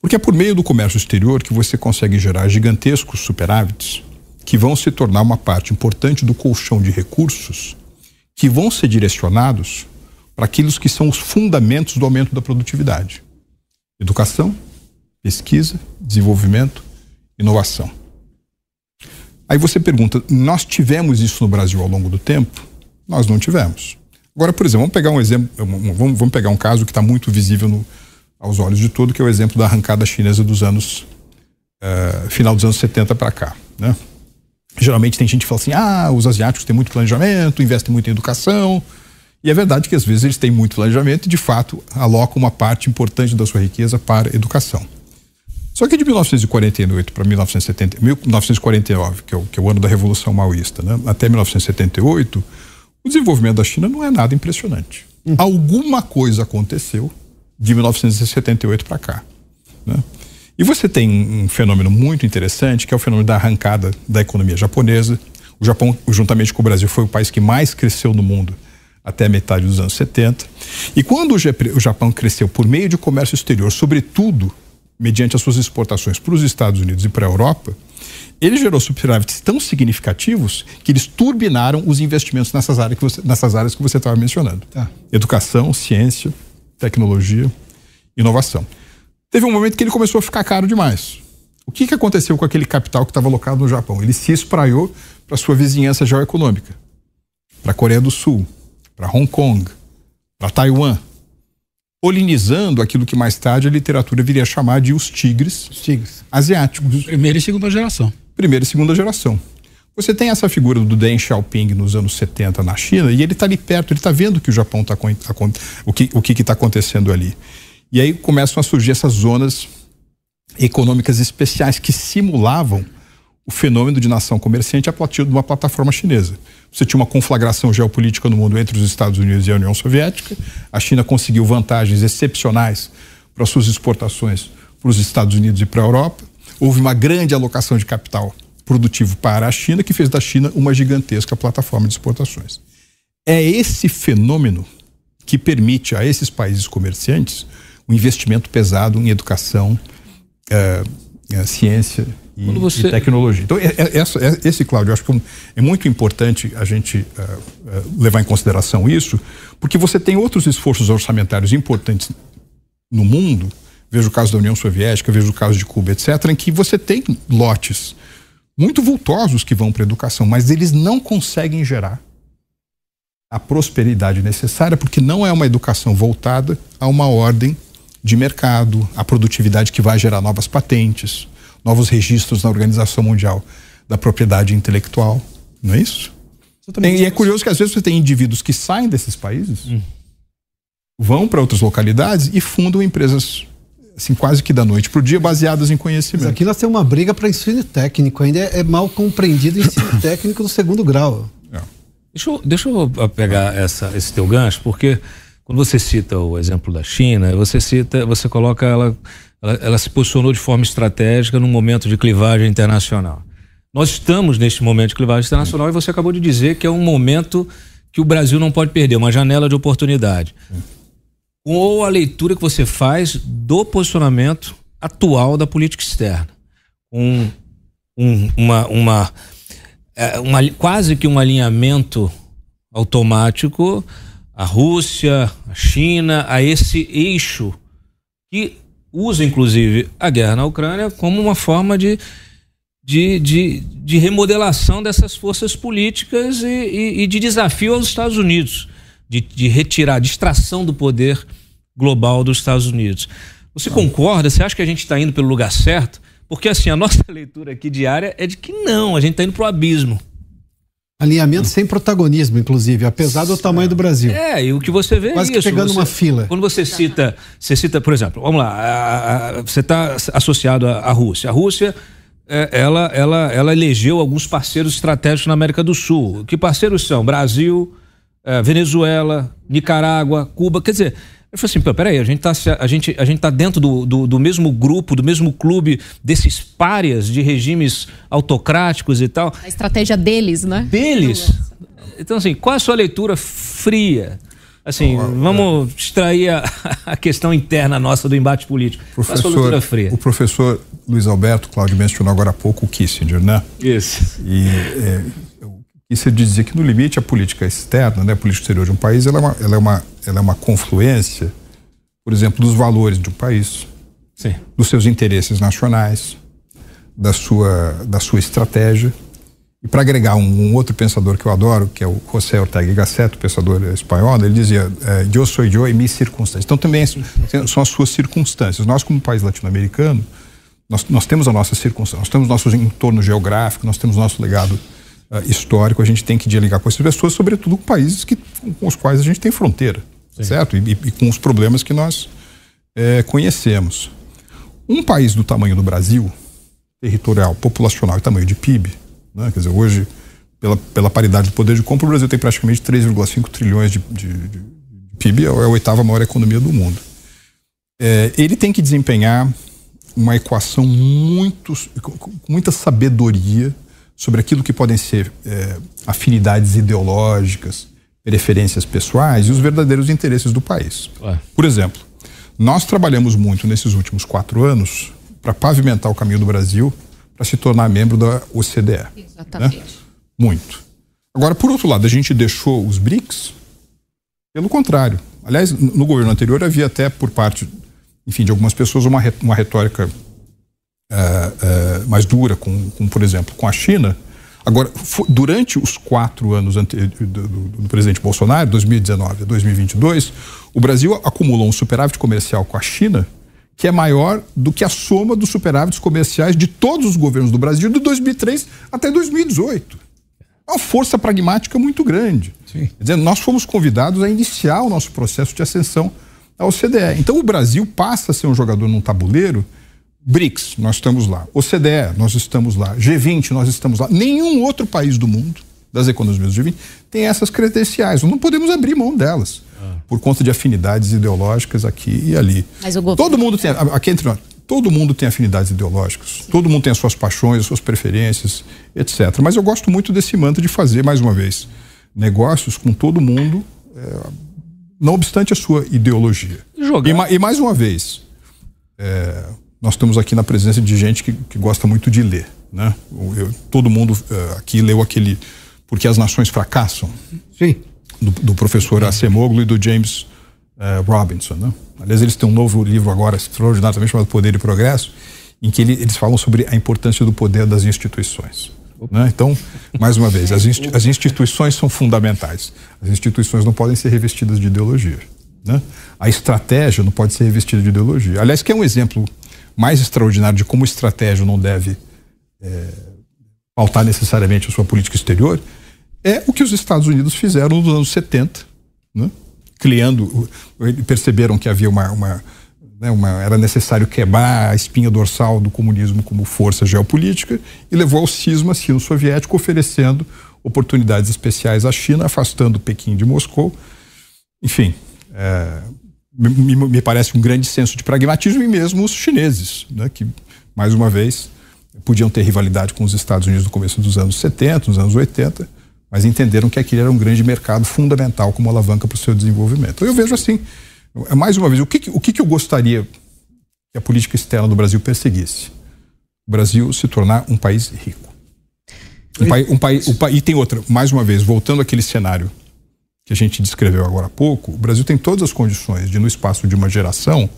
Porque é por meio do comércio exterior que você consegue gerar gigantescos superávites que vão se tornar uma parte importante do colchão de recursos que vão ser direcionados para aqueles que são os fundamentos do aumento da produtividade: educação, pesquisa, desenvolvimento, inovação. Aí você pergunta: nós tivemos isso no Brasil ao longo do tempo? Nós não tivemos. Agora, por exemplo, vamos pegar um exemplo, vamos, vamos pegar um caso que está muito visível no, aos olhos de todo, que é o exemplo da arrancada chinesa dos anos uh, final dos anos 70 para cá, né? Geralmente tem gente que fala assim: "Ah, os asiáticos têm muito planejamento, investem muito em educação". E é verdade que às vezes eles têm muito planejamento e de fato alocam uma parte importante da sua riqueza para educação. Só que de 1948 para 1970, 1949, que é, o, que é o ano da Revolução Maoísta, né, até 1978, o desenvolvimento da China não é nada impressionante. Hum. Alguma coisa aconteceu de 1978 para cá. Né? E você tem um fenômeno muito interessante, que é o fenômeno da arrancada da economia japonesa. O Japão, juntamente com o Brasil, foi o país que mais cresceu no mundo até a metade dos anos 70. E quando o Japão cresceu por meio de comércio exterior, sobretudo mediante as suas exportações para os Estados Unidos e para a Europa, ele gerou superávites tão significativos que eles turbinaram os investimentos nessas áreas que você, nessas áreas que você estava mencionando. Tá. Educação, ciência, tecnologia, inovação. Teve um momento que ele começou a ficar caro demais. O que, que aconteceu com aquele capital que estava alocado no Japão? Ele se espraiou para sua vizinhança geoeconômica, para a Coreia do Sul, para Hong Kong, para Taiwan, polinizando aquilo que mais tarde a literatura viria a chamar de os tigres, os tigres. asiáticos. Primeira e segunda geração. Primeira e segunda geração. Você tem essa figura do Deng Xiaoping nos anos 70 na China e ele está ali perto, ele está vendo que o Japão está o que o que está acontecendo ali. E aí começam a surgir essas zonas econômicas especiais que simulavam o fenômeno de nação comerciante a partir de uma plataforma chinesa. Você tinha uma conflagração geopolítica no mundo entre os Estados Unidos e a União Soviética. A China conseguiu vantagens excepcionais para suas exportações para os Estados Unidos e para a Europa. Houve uma grande alocação de capital produtivo para a China, que fez da China uma gigantesca plataforma de exportações. É esse fenômeno que permite a esses países comerciantes um investimento pesado em educação, é, é, ciência e, você... e, tecnologia. Então, é, é, essa, é, esse, Cláudio, acho que é muito importante a gente levar em consideração isso, porque você tem outros esforços orçamentários importantes no mundo, veja o caso da União Soviética, veja o caso de Cuba, etc., em que você tem lotes muito vultosos que vão para a educação, mas eles não conseguem gerar a prosperidade necessária porque não é uma educação voltada a uma ordem de mercado, a produtividade que vai gerar novas patentes, novos registros na Organização Mundial da Propriedade Intelectual, não é isso? Tem, e é curioso que às vezes você tem indivíduos que saem desses países, hum. vão para outras localidades e fundam empresas assim, quase que da noite para o dia, baseadas em conhecimento. Mas aqui nós temos uma briga para ensino técnico, ainda é, é mal compreendido o ensino técnico do segundo grau. É. Deixa, eu, deixa eu pegar essa, esse teu gancho, porque quando você cita o exemplo da China, você cita, você coloca ela, ela, ela se posicionou de forma estratégica num momento de clivagem internacional. Nós estamos neste momento de clivagem internacional e você acabou de dizer que é um momento que o Brasil não pode perder, uma janela de oportunidade. Ou a leitura que você faz do posicionamento atual da política externa. Um, um, uma, uma, é, uma, quase que um alinhamento automático à Rússia, à China, a esse eixo que usa inclusive a guerra na Ucrânia como uma forma de, de, de, de remodelação dessas forças políticas e, e, e de desafio aos Estados Unidos, de, de retirar, de extração do poder global dos Estados Unidos. Você concorda? Você acha que a gente está indo pelo lugar certo? Porque assim, a nossa leitura aqui diária é de que não, a gente está indo para o abismo. Alinhamento sem protagonismo, inclusive, apesar do tamanho do Brasil. É, e o que você vê Quase é isso. que pegando você, uma fila. Quando você cita, você cita, por exemplo, vamos lá, a, a, você está associado à, à Rússia. A Rússia, é, ela, ela, ela elegeu alguns parceiros estratégicos na América do Sul. Que parceiros são? Brasil, é, Venezuela, Nicarágua, Cuba. Quer dizer, eu falei assim, pô, peraí, a gente tá, a gente, a gente tá dentro do, do, do, mesmo grupo, do mesmo clube desses párias de regimes autocráticos e tal. A estratégia deles, né? Deles. Então, assim, qual é a sua leitura fria? Assim, vamos extrair a, a, questão interna nossa do embate político. Professor, qual a sua leitura fria? O professor Luiz Alberto, Cláudio mencionou agora há pouco o Kissinger, né? Isso. E é, isso dizia que no limite a política externa, né, a política exterior de um país, ela é uma, ela é uma, ela é uma confluência, por exemplo, dos valores de um país, Sim. dos seus interesses nacionais, da sua, da sua estratégia. E para agregar um, um, outro pensador que eu adoro, que é o José Ortega y Gasset, pensador espanhol, ele dizia: "Eu sou eu e minhas circunstâncias". Então também são as suas circunstâncias. Nós, como país latino-americano, nós, nós temos a nossa circunstância, nós temos nosso entorno geográfico, nós temos nosso legado uh, histórico, a gente tem que dialogar com essas pessoas, sobretudo com países que, com os quais a gente tem fronteira, Sim. certo? E, e, com os problemas que nós é, conhecemos. Um país do tamanho do Brasil, territorial, populacional e tamanho de PIB, né? quer dizer, hoje, pela, pela paridade de poder de compra, o Brasil tem praticamente 3,5 trilhões de, de, de, PIB, é a oitava maior economia do mundo. É, ele tem que desempenhar uma equação muito, com muita sabedoria sobre aquilo que podem ser é, afinidades ideológicas, preferências pessoais e os verdadeiros interesses do país. Ué. Por exemplo, nós trabalhamos muito nesses últimos quatro anos para pavimentar o caminho do Brasil para se tornar membro da OCDE. Exatamente. Né? Muito. Agora, por outro lado, a gente deixou os BRICS pelo contrário. Aliás, no governo anterior havia até por parte, enfim, de algumas pessoas uma, uma retórica uh, uh, mais dura, com, com, por exemplo, com a China. Agora, durante os quatro anos ante, do, do, do, presidente Bolsonaro, 2019 a 2022, o Brasil acumulou um superávit comercial com a China que é maior do que a soma dos superávites comerciais de todos os governos do Brasil de 2003 até 2018. É uma força pragmática muito grande. Sim. Quer dizer, nós fomos convidados a iniciar o nosso processo de ascensão à OCDE. Então, o Brasil passa a ser um jogador num tabuleiro BRICS, nós estamos lá. OCDE, nós estamos lá. G20, nós estamos lá. Nenhum outro país do mundo, das economias do G20, tem essas credenciais. Nós não podemos abrir mão delas. Ah. Por conta de afinidades ideológicas aqui e ali. Mas o governo... Todo mundo tem. Aqui entre nós, todo mundo tem afinidades ideológicas. Sim. Todo mundo tem as suas paixões, as suas preferências, etc. Mas eu gosto muito desse mantra de fazer, mais uma vez, negócios com todo mundo, é, não obstante a sua ideologia. Jogar. E, e mais uma vez. É, nós estamos aqui na presença de gente que, que gosta muito de ler. Né? Eu, todo mundo uh, aqui leu aquele Porque as Nações Fracassam. Sim. Do, do professor Acemoglu e do James uh, Robinson. Né? Aliás, eles têm um novo livro agora, extraordinário também, chamado Poder e Progresso, em que ele, eles falam sobre a importância do poder das instituições. Né? Então, mais uma vez, as, insti as instituições são fundamentais. As instituições não podem ser revestidas de ideologia. Né? A estratégia não pode ser revestida de ideologia. Aliás, que é um exemplo mais extraordinário de como estratégia não deve é, necessariamente a sua política exterior é o que os Estados Unidos fizeram nos anos 70, né? criando, perceberam que havia uma, uma, né, uma, era necessário quebrar a espinha dorsal do comunismo como força geopolítica e levou ao cisma sino-soviético, oferecendo oportunidades especiais à China, afastando Pequim de Moscou. Enfim, é, me, me, parece um grande senso de pragmatismo e mesmo os chineses, né, que, mais uma vez, podiam ter rivalidade com os Estados Unidos no começo dos anos 70, nos anos 80, mas entenderam que aquele era um grande mercado fundamental como alavanca para o seu desenvolvimento. Eu vejo assim, é mais uma vez, o que, o que, eu gostaria que a política externa do Brasil perseguisse o Brasil se tornar um país rico. Um, pai, um, pai, um, e tem outra, mais uma vez, voltando àquele cenário que a gente descreveu agora há pouco, o Brasil tem todas as condições de, no espaço de uma geração,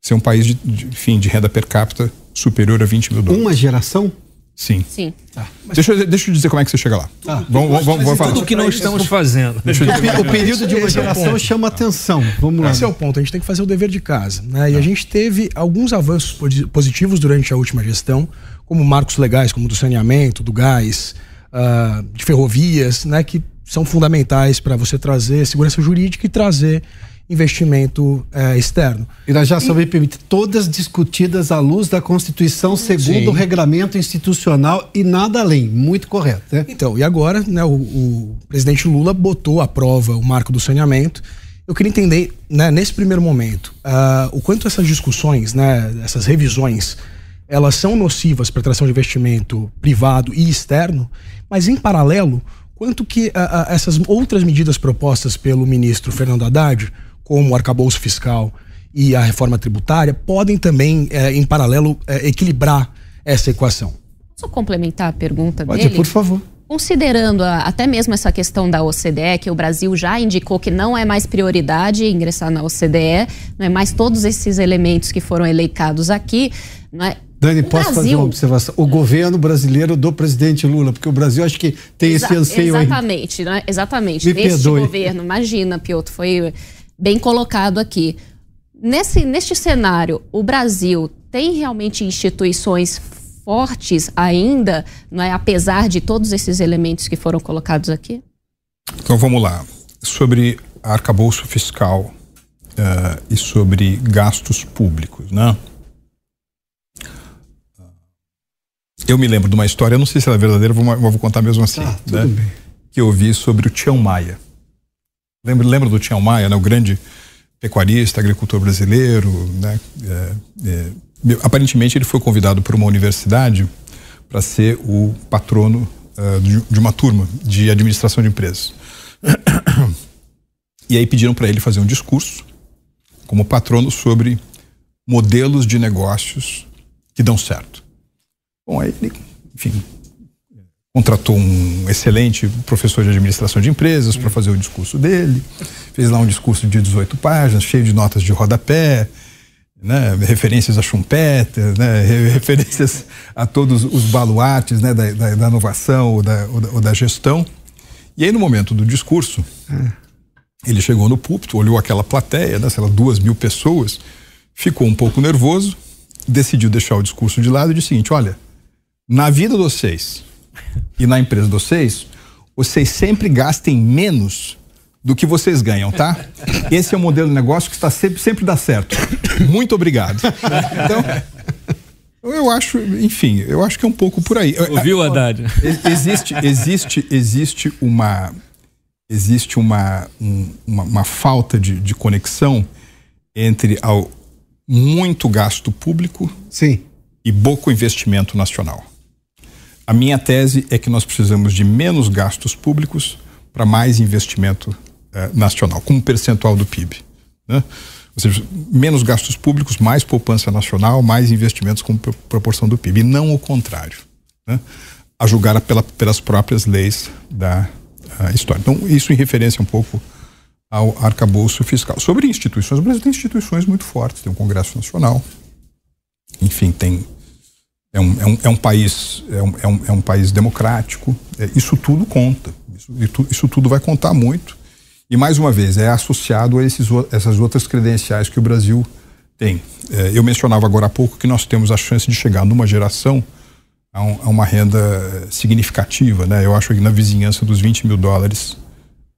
ser um país de, de, enfim, de renda per capita superior a 20 mil dólares. Uma geração? Sim. Sim. Tá. Deixa, eu, deixa eu dizer como é que você chega lá. Ah, vamos, vamos, vamos falar. Tudo que não estamos fazendo. Deixa eu dizer. O período de uma geração é chama atenção. Vamos lá. Esse é o ponto. A gente tem que fazer o dever de casa. Né? E a gente teve alguns avanços positivos durante a última gestão, como marcos legais, como do saneamento, do gás, uh, de ferrovias, né? que são fundamentais para você trazer segurança jurídica e trazer investimento é, externo. Irajá, só me permite, todas discutidas à luz da Constituição, segundo Sim. o regramento institucional e nada além. Muito correto, né? Então, e agora, né, o, o presidente Lula botou à prova o marco do saneamento. Eu queria entender, né, nesse primeiro momento, uh, o quanto essas discussões, né, essas revisões, elas são nocivas para a atração de investimento privado e externo, mas em paralelo, quanto que uh, uh, essas outras medidas propostas pelo ministro Fernando Haddad como o arcabouço fiscal e a reforma tributária, podem também, é, em paralelo, é, equilibrar essa equação. Posso complementar a pergunta Pode, dele? por favor. Considerando a, até mesmo essa questão da OCDE, que o Brasil já indicou que não é mais prioridade ingressar na OCDE, não é mais todos esses elementos que foram eleicados aqui, não é? Dani, o posso Brasil... fazer uma observação? O governo brasileiro do presidente Lula, porque o Brasil acho que tem Exa esse anseio exatamente, aí. Né? Exatamente, Me Neste perdoe. governo, imagina, Piotr, foi bem colocado aqui. Nesse, neste cenário, o Brasil tem realmente instituições fortes ainda, não é, apesar de todos esses elementos que foram colocados aqui? Então vamos lá. Sobre arcabouço fiscal uh, e sobre gastos públicos, né? Eu me lembro de uma história, eu não sei se ela é verdadeira, vou, vou contar mesmo assim, ah, né? que eu vi sobre o Tião Maia. Lembra, lembra do Tião Maia, né? o grande pecuarista, agricultor brasileiro. Né? É, é, aparentemente, ele foi convidado por uma universidade para ser o patrono uh, de, de uma turma de administração de empresas. E aí pediram para ele fazer um discurso como patrono sobre modelos de negócios que dão certo. Bom, aí ele, enfim, contratou um excelente professor de administração de empresas para fazer o discurso dele, fez lá um discurso de 18 páginas, cheio de notas de rodapé, né, referências a Schumpeter, né, referências a todos os baluartes né, da, da, da inovação ou da, ou ou da, gestão. E aí, no momento do discurso, ele chegou no púlpito, olhou aquela plateia, né, sei lá, duas mil pessoas, ficou um pouco nervoso, decidiu deixar o discurso de lado e disse o seguinte: olha, na vida de vocês, e na empresa de vocês, vocês sempre gastem menos do que vocês ganham, tá? Esse é o modelo de negócio que está sempre, sempre dá certo. Muito obrigado. Então, eu acho, enfim, eu acho que é um pouco por aí. Ouviu, Haddad? Existe, existe, existe uma, existe uma, um, uma, uma, falta de, de conexão entre ao, muito gasto público Sim. e pouco investimento nacional. A minha tese é que nós precisamos de menos gastos públicos para mais investimento eh, nacional, como percentual do PIB. Né? Ou seja, menos gastos públicos, mais poupança nacional, mais investimentos como proporção do PIB, e não o contrário. Né? A julgar pela, pelas próprias leis da história. Então, isso em referência um pouco ao arcabouço fiscal. Sobre instituições, o Brasil tem instituições muito fortes, tem um Congresso Nacional, enfim, tem é um, é um, é um país é um, é um, é um país democrático. É, isso tudo conta. Isso, isso tudo vai contar muito. E mais uma vez é associado a esses, essas outras credenciais que o Brasil tem. É, eu mencionava agora há pouco que nós temos a chance de chegar numa geração a, um, a uma renda significativa, né? Eu acho que na vizinhança dos 20 mil dólares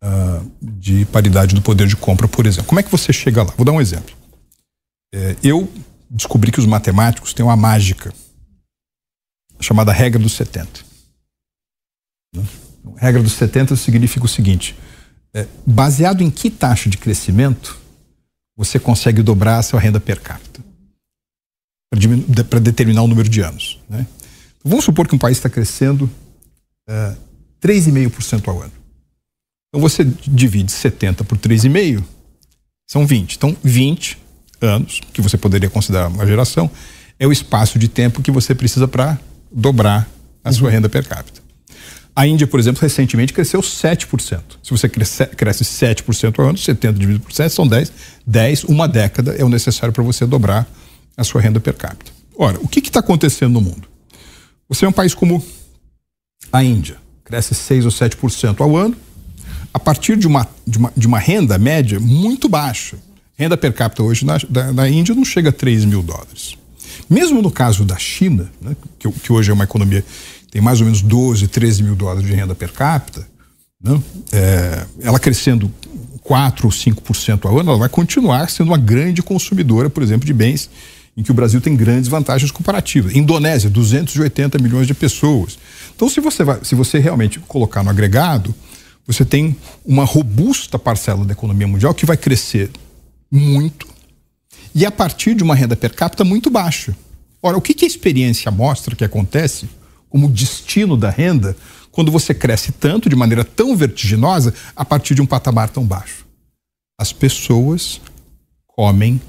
uh, de paridade do poder de compra, por exemplo. Como é que você chega lá? Vou dar um exemplo. É, eu descobri que os matemáticos têm uma mágica chamada regra dos 70. Né? Então, regra dos 70 significa o seguinte: é, baseado em que taxa de crescimento você consegue dobrar a sua renda per capita para determinar o número de anos. Né? Vamos supor que um país está crescendo é, 3,5% ao ano. Então você divide 70 por 3,5, são 20. Então 20 anos, que você poderia considerar uma geração, é o espaço de tempo que você precisa para dobrar a sua renda per capita. A Índia, por exemplo, recentemente cresceu 7%. Se você cresce, cresce 7% ao ano, 70 dividido por 7 são 10. 10, uma década é o necessário para você dobrar a sua renda per capita. Ora, o que está acontecendo no mundo? Você é um país como a Índia, cresce 6 ou 7% ao ano, a partir de uma, de uma, de uma renda média muito baixa. Renda per capita hoje na, da, na Índia não chega a 3 mil dólares. Mesmo no caso da China, né, que, que, hoje é uma economia tem mais ou menos 12, 13 mil dólares de renda per capita, né, é, ela crescendo 4 ou 5% ao ano, ela vai continuar sendo uma grande consumidora, por exemplo, de bens em que o Brasil tem grandes vantagens comparativas. Indonésia, 280 milhões de pessoas. Então, se você, vai, se você realmente colocar no agregado, você tem uma robusta parcela da economia mundial que vai crescer muito e a partir de uma renda per capita muito baixa. Ora, o que, que a experiência mostra que acontece como destino da renda quando você cresce tanto, de maneira tão vertiginosa, a partir de um patamar tão baixo? As pessoas comem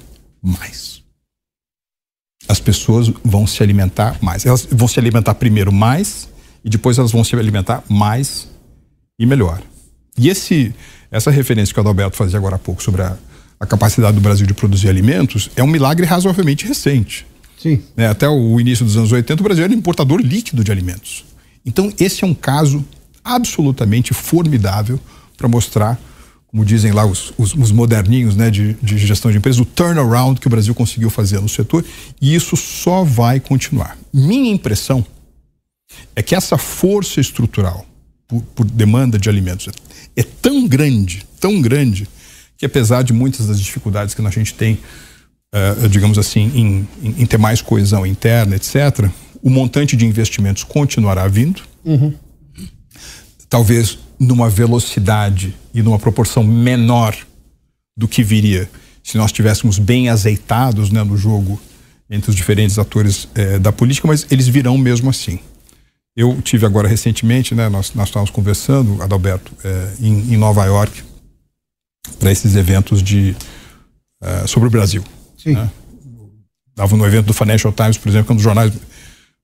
mais. As pessoas vão se alimentar mais. Elas vão se alimentar primeiro mais e depois elas vão se alimentar mais e melhor. E esse, essa referência que o Adalberto fazia agora há pouco sobre a, a capacidade do Brasil de produzir alimentos é um milagre razoavelmente recente. Sim. É, até o início dos anos 80, o Brasil era importador líquido de alimentos. Então, esse é um caso absolutamente formidável para mostrar, como dizem lá os, os, os moderninhos né, de, de, gestão de empresas, o turnaround que o Brasil conseguiu fazer no setor, e isso só vai continuar. Minha impressão é que essa força estrutural por, por demanda de alimentos é tão grande, tão grande, que apesar de muitas das dificuldades que a gente tem, uh, digamos assim, em, em, em, ter mais coesão interna, etc., o montante de investimentos continuará vindo. Uhum. Talvez numa velocidade e numa proporção menor do que viria se nós estivéssemos bem azeitados né, no jogo entre os diferentes atores eh, da política, mas eles virão mesmo assim. Eu tive agora recentemente, né, nós, nós estávamos conversando, Adalberto, é, em, em, Nova York, para esses eventos de é, sobre o Brasil. Sim. Né? Estava no evento do Financial Times, por exemplo, que é um dos jornais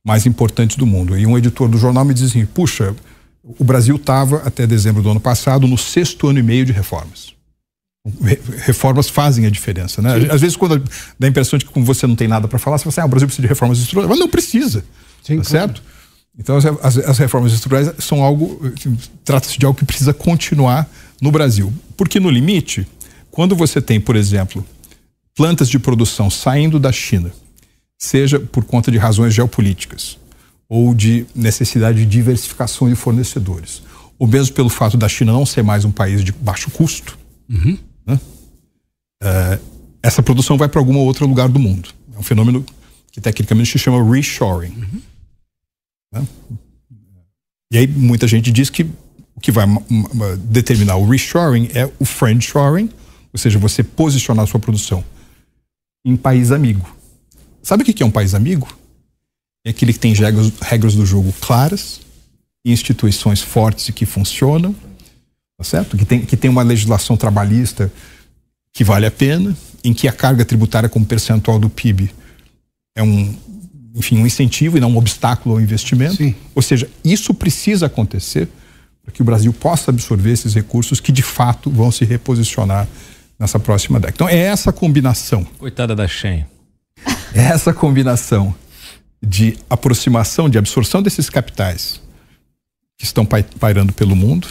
mais importantes do mundo. E um editor do jornal me dizia assim: puxa, o Brasil estava até dezembro do ano passado no sexto ano e meio de reformas. Reformas fazem a diferença, né? Sim. Às vezes, quando dá a impressão de que você não tem nada para falar, você fala assim: ah, o Brasil precisa de reformas estruturais. Mas não precisa. Sim, tá certo? Então, as, as, reformas estruturais são algo, assim, trata-se de algo que precisa continuar no Brasil. Porque, no limite, quando você tem, por exemplo, plantas de produção saindo da China, seja por conta de razões geopolíticas ou de necessidade de diversificação de fornecedores, ou mesmo pelo fato da China não ser mais um país de baixo custo, uhum. né? é, essa produção vai para algum outro lugar do mundo. É um fenômeno que tecnicamente se chama reshoring. Uhum. Né? E aí muita gente diz que o que vai determinar o reshoring é o friendshoring, ou seja, você posicionar a sua produção em país amigo. Sabe o que é um país amigo? É aquele que tem regras, regras do jogo claras, instituições fortes e que funcionam, tá certo? Que tem, que tem uma legislação trabalhista que vale a pena, em que a carga tributária como percentual do PIB é um, enfim, um incentivo e não um obstáculo ao investimento. Sim. Ou seja, isso precisa acontecer para que o Brasil possa absorver esses recursos que de fato vão se reposicionar nessa próxima década. Então é essa combinação. Coitada da Shen. É essa combinação de aproximação, de absorção desses capitais que estão pairando pelo mundo,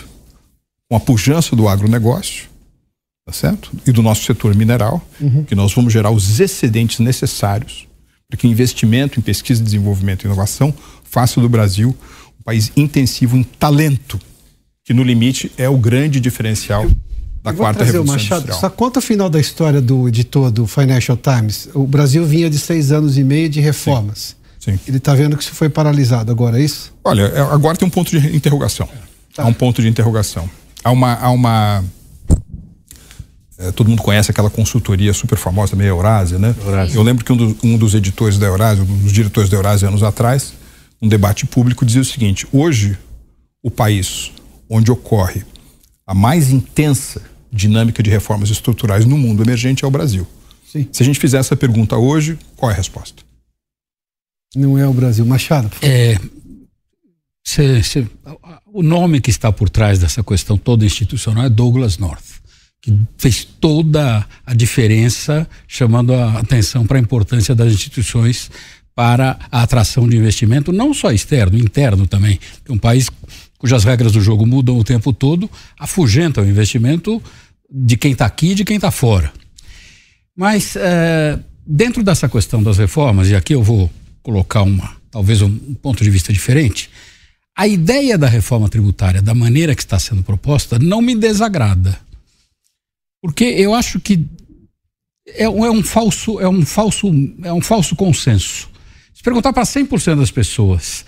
com a pujança do agronegócio, tá certo? E do nosso setor mineral, uhum. que nós vamos gerar os excedentes necessários para que o investimento em pesquisa, desenvolvimento e inovação faça do Brasil um país intensivo em talento, que no limite é o grande diferencial da quarta revolução Machado, industrial. Só conta o final da história do editor do Financial Times. O Brasil vinha de seis anos e meio de reformas. Sim. Sim. Ele está vendo que isso foi paralisado agora, é isso? Olha, é, agora tem um ponto de interrogação. Tá. Há um ponto de interrogação. Há uma, há uma é, todo mundo conhece aquela consultoria super famosa também, a Eurásia, né? Eurásia. Eu lembro que um, do, um, dos editores da Eurásia, um dos diretores da Eurásia anos atrás, um debate público dizia o seguinte: hoje, o país onde ocorre a mais intensa dinâmica de reformas estruturais no mundo emergente é o Brasil. Sim. Se a gente fizer essa pergunta hoje, qual é a resposta? Não é o Brasil. Machado, por favor. É, cê- cê- o nome que está por trás dessa questão toda institucional é Douglas North, que fez toda a diferença, chamando a atenção para a importância das instituições para a atração de investimento, não só externo, interno também. Que um país cujas regras do jogo mudam o tempo todo, afugenta o investimento de quem está aqui e de quem está fora. Mas eh, dentro dessa questão das reformas, e aqui eu vou colocar uma, talvez um, um ponto de vista diferente, a ideia da reforma tributária, da maneira que está sendo proposta, não me desagrada. Porque eu acho que é, é um falso, é um falso, é um falso consenso. Se perguntar para 100% das pessoas,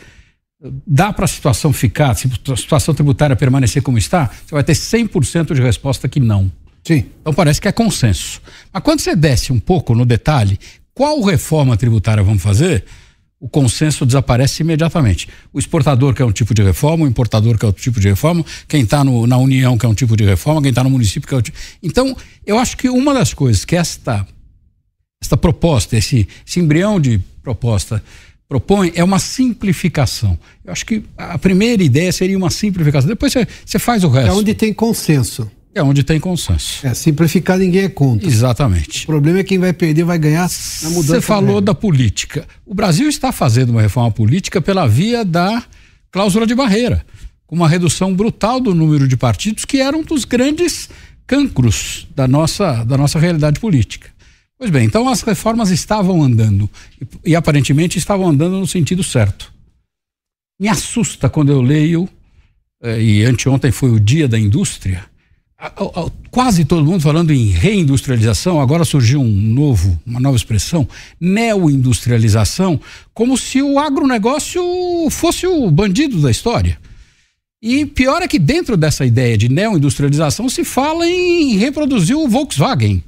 dá para a situação ficar, se a situação tributária permanecer como está, você vai ter 100% de resposta que não. Sim. Então parece que é consenso. Mas quando você desce um pouco no detalhe, qual reforma tributária vamos fazer? O consenso desaparece imediatamente. O exportador quer um tipo de reforma, o importador quer outro tipo de reforma, quem está na União quer um tipo de reforma, quem está no município quer outro tipo. Então, eu acho que uma das coisas que esta, esta proposta, esse, esse embrião de proposta propõe é uma simplificação. Eu acho que a primeira ideia seria uma simplificação. Depois você, você faz o resto. É onde tem consenso. É onde tem consenso. É, simplificar ninguém é contra. Exatamente. O problema é quem vai perder vai ganhar na mudança. Você falou da política. O Brasil está fazendo uma reforma política pela via da cláusula de barreira, com uma redução brutal do número de partidos, que era um dos grandes cancros da nossa, da nossa realidade política. Pois bem, então as reformas estavam andando e, e aparentemente estavam andando no sentido certo. Me assusta quando eu leio, eh, e anteontem foi o dia da indústria, quase todo mundo falando em reindustrialização, agora surgiu um novo, uma nova expressão, neoindustrialização, como se o agronegócio fosse o bandido da história. E pior é que dentro dessa ideia de neoindustrialização se fala em reproduzir o Volkswagen.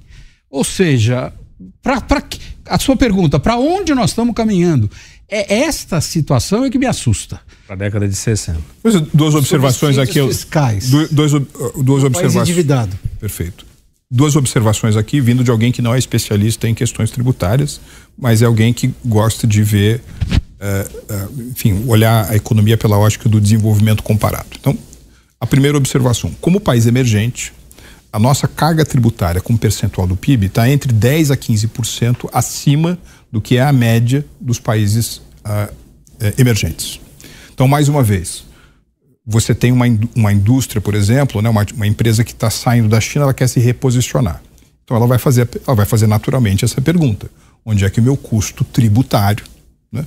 Ou seja, pra, pra, a sua pergunta, para onde nós estamos caminhando? É esta situação é que me assusta. Para a década de 60. Pois duas observações aqui. fiscais. du- Dois, ob- duas País observações. endividado. Perfeito. Duas observações aqui, vindo de alguém que não é especialista em questões tributárias, mas é alguém que gosta de ver, eh, eh, enfim, olhar a economia pela ótica do desenvolvimento comparado. Então, a primeira observação: como país emergente, a nossa carga tributária como percentual do PIB está entre 10 a 15% acima do que é a média dos países ah, eh, emergentes. Então, mais uma vez, você tem uma, uma indústria, por exemplo, né, uma, uma empresa que está saindo da China, ela quer se reposicionar. Então ela vai fazer, ela vai fazer naturalmente essa pergunta: onde é que o meu custo tributário né,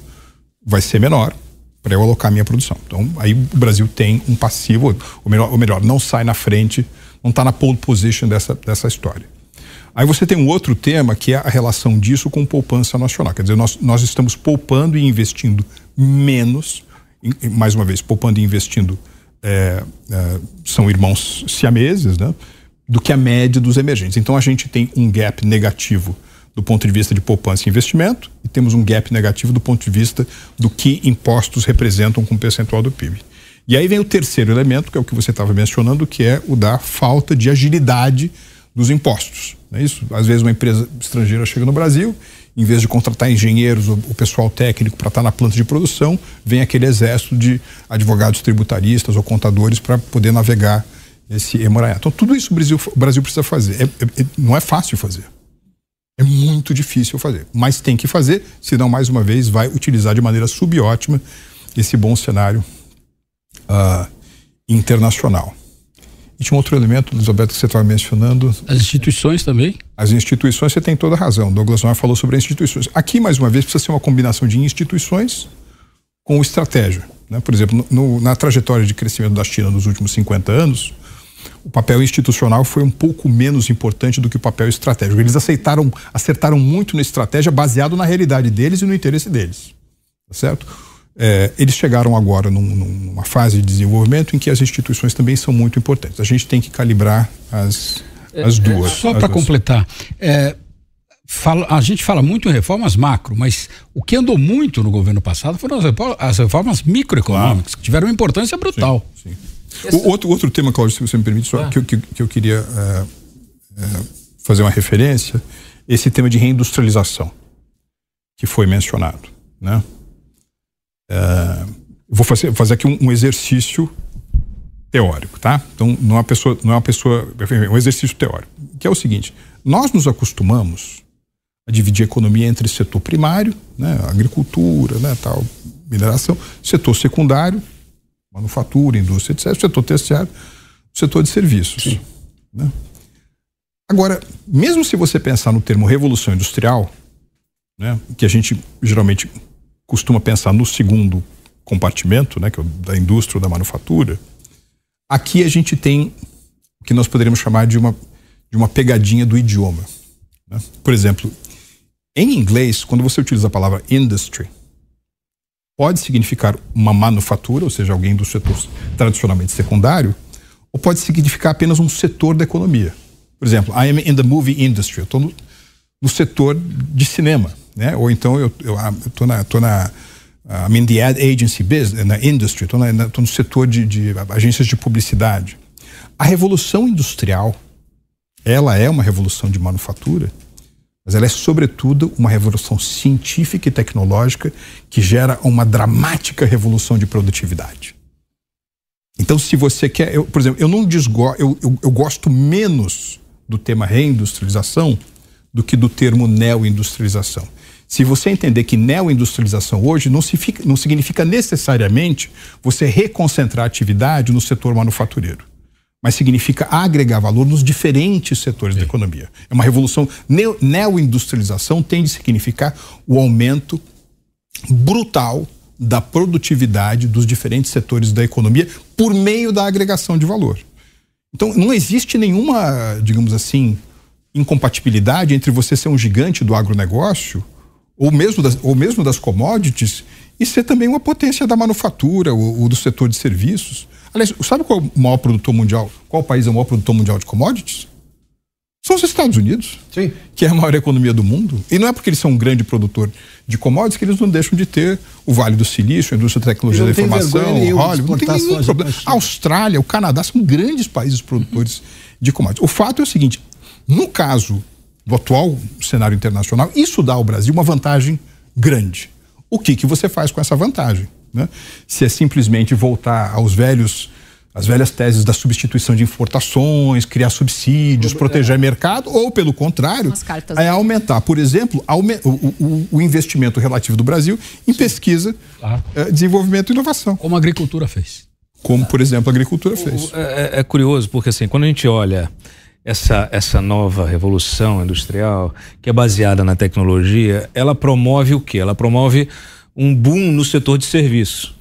vai ser menor para eu alocar minha produção? Então aí o Brasil tem um passivo, ou melhor, ou melhor não sai na frente, não está na pole position dessa, dessa história. Aí você tem um outro tema que é a relação disso com poupança nacional. Quer dizer, nós, nós estamos poupando e investindo menos, em- mais uma vez, poupando e investindo é, é, são irmãos siameses, né? Do que a média dos emergentes. Então a gente tem um gap negativo do ponto de vista de poupança e investimento e temos um gap negativo do ponto de vista do que impostos representam como percentual do PIB. E aí vem o terceiro elemento, que é o que você estava mencionando, que é o da falta de agilidade dos impostos. Não é isso? Às vezes uma empresa estrangeira chega no Brasil, em vez de contratar engenheiros ou o pessoal técnico para estar na planta de produção, vem aquele exército de advogados tributaristas ou contadores para poder navegar esse emaranhado. Então tudo isso o Brasil, o Brasil precisa fazer. É- é- é- não é fácil fazer. É muito difícil fazer, mas tem que fazer, senão mais uma vez vai utilizar de maneira subótima esse bom cenário ah, internacional. E tinha um outro elemento, Elizabeth, que você estava mencionando. As instituições também. As instituições, você tem toda a razão. Douglas Noir falou sobre instituições. Aqui, mais uma vez, precisa ser uma combinação de instituições com estratégia. Né? Por exemplo, no- na trajetória de crescimento da China nos últimos 50 anos, o papel institucional foi um pouco menos importante do que o papel estratégico. Eles aceitaram, acertaram muito na estratégia baseado na realidade deles e no interesse deles. Tá certo? É, eles chegaram agora num- numa fase de desenvolvimento em que as instituições também são muito importantes. A gente tem que calibrar as, as duas. Só as para completar, é, fala- a gente fala muito em reformas macro, mas o que andou muito no governo passado foram as, repo- as reformas microeconômicas, que tiveram uma importância brutal. O outro, outro tema, Cláudio, se você me permite, só que, eu- que, que eu queria eh, fazer uma referência, esse tema de reindustrialização que foi mencionado, né? É, vou fazer, fazer aqui um, um, exercício teórico, tá? Então não é uma pessoa, não é uma pessoa, um exercício teórico, que é o seguinte: nós nos acostumamos a dividir a economia entre setor primário, né, agricultura, né, tal, mineração, setor secundário, manufatura, indústria, etc., setor terciário, setor de serviços. Né? Agora, mesmo se você pensar no termo revolução industrial, né, que a gente geralmente costuma pensar no segundo compartimento, né, que é o da indústria ou da manufatura, aqui a gente tem o que nós poderíamos chamar de uma, de uma pegadinha do idioma. Né? Por exemplo, em inglês, quando você utiliza a palavra industry, pode significar uma manufatura, ou seja, alguém do setor tradicionalmente secundário, ou pode significar apenas um setor da economia. Por exemplo, I am in the movie industry, eu estou no, no, setor de cinema, né? Ou então eu estou na, tô na I'm in the ad agency business, na industry, estou no setor de, de agências de publicidade. A revolução industrial, ela é uma revolução de manufatura, mas ela é, sobretudo, uma revolução científica e tecnológica que gera uma dramática revolução de produtividade. Então, se você quer, eu, por exemplo, eu não desgo, eu, eu, eu gosto menos do tema reindustrialização do que do termo neoindustrialização. Se você entender que neoindustrialização hoje não, se fica, não significa necessariamente você reconcentrar a atividade no setor manufatureiro mas significa agregar valor nos diferentes setores Sim. da economia. É uma revolução. Neoindustrialização tem de significar o aumento brutal da produtividade dos diferentes setores da economia por meio da agregação de valor. Então, não existe nenhuma, digamos assim, incompatibilidade entre você ser um gigante do agronegócio ou mesmo das, ou mesmo das commodities e ser também uma potência da manufatura ou, ou do setor de serviços. Aliás, sabe qual é o maior produtor mundial? Qual país é o maior produtor mundial de commodities? São os Estados Unidos, Sim. que é a maior economia do mundo. E não é porque eles são um grande produtor de commodities que eles não deixam de ter o Vale do Silício, a indústria da tecnologia da informação, o Hollywood, não tem nenhum problema. A Austrália, o Canadá são grandes países produtores de commodities. O fato é o seguinte: no caso do atual cenário internacional, isso dá ao Brasil uma vantagem grande. O que, que você faz com essa vantagem? Né? Se é simplesmente voltar aos velhos as velhas teses da substituição de importações, criar subsídios, proteger mercado, ou pelo contrário, é aumentar, por exemplo, o, o, o, investimento relativo do Brasil em Sim. pesquisa, ah. desenvolvimento e inovação. Como a agricultura fez. Como, por exemplo, a agricultura fez. É, é, é curioso, porque assim, quando a gente olha essa, essa nova revolução industrial, que é baseada na tecnologia, ela promove o quê? Ela promove um boom no setor de serviço.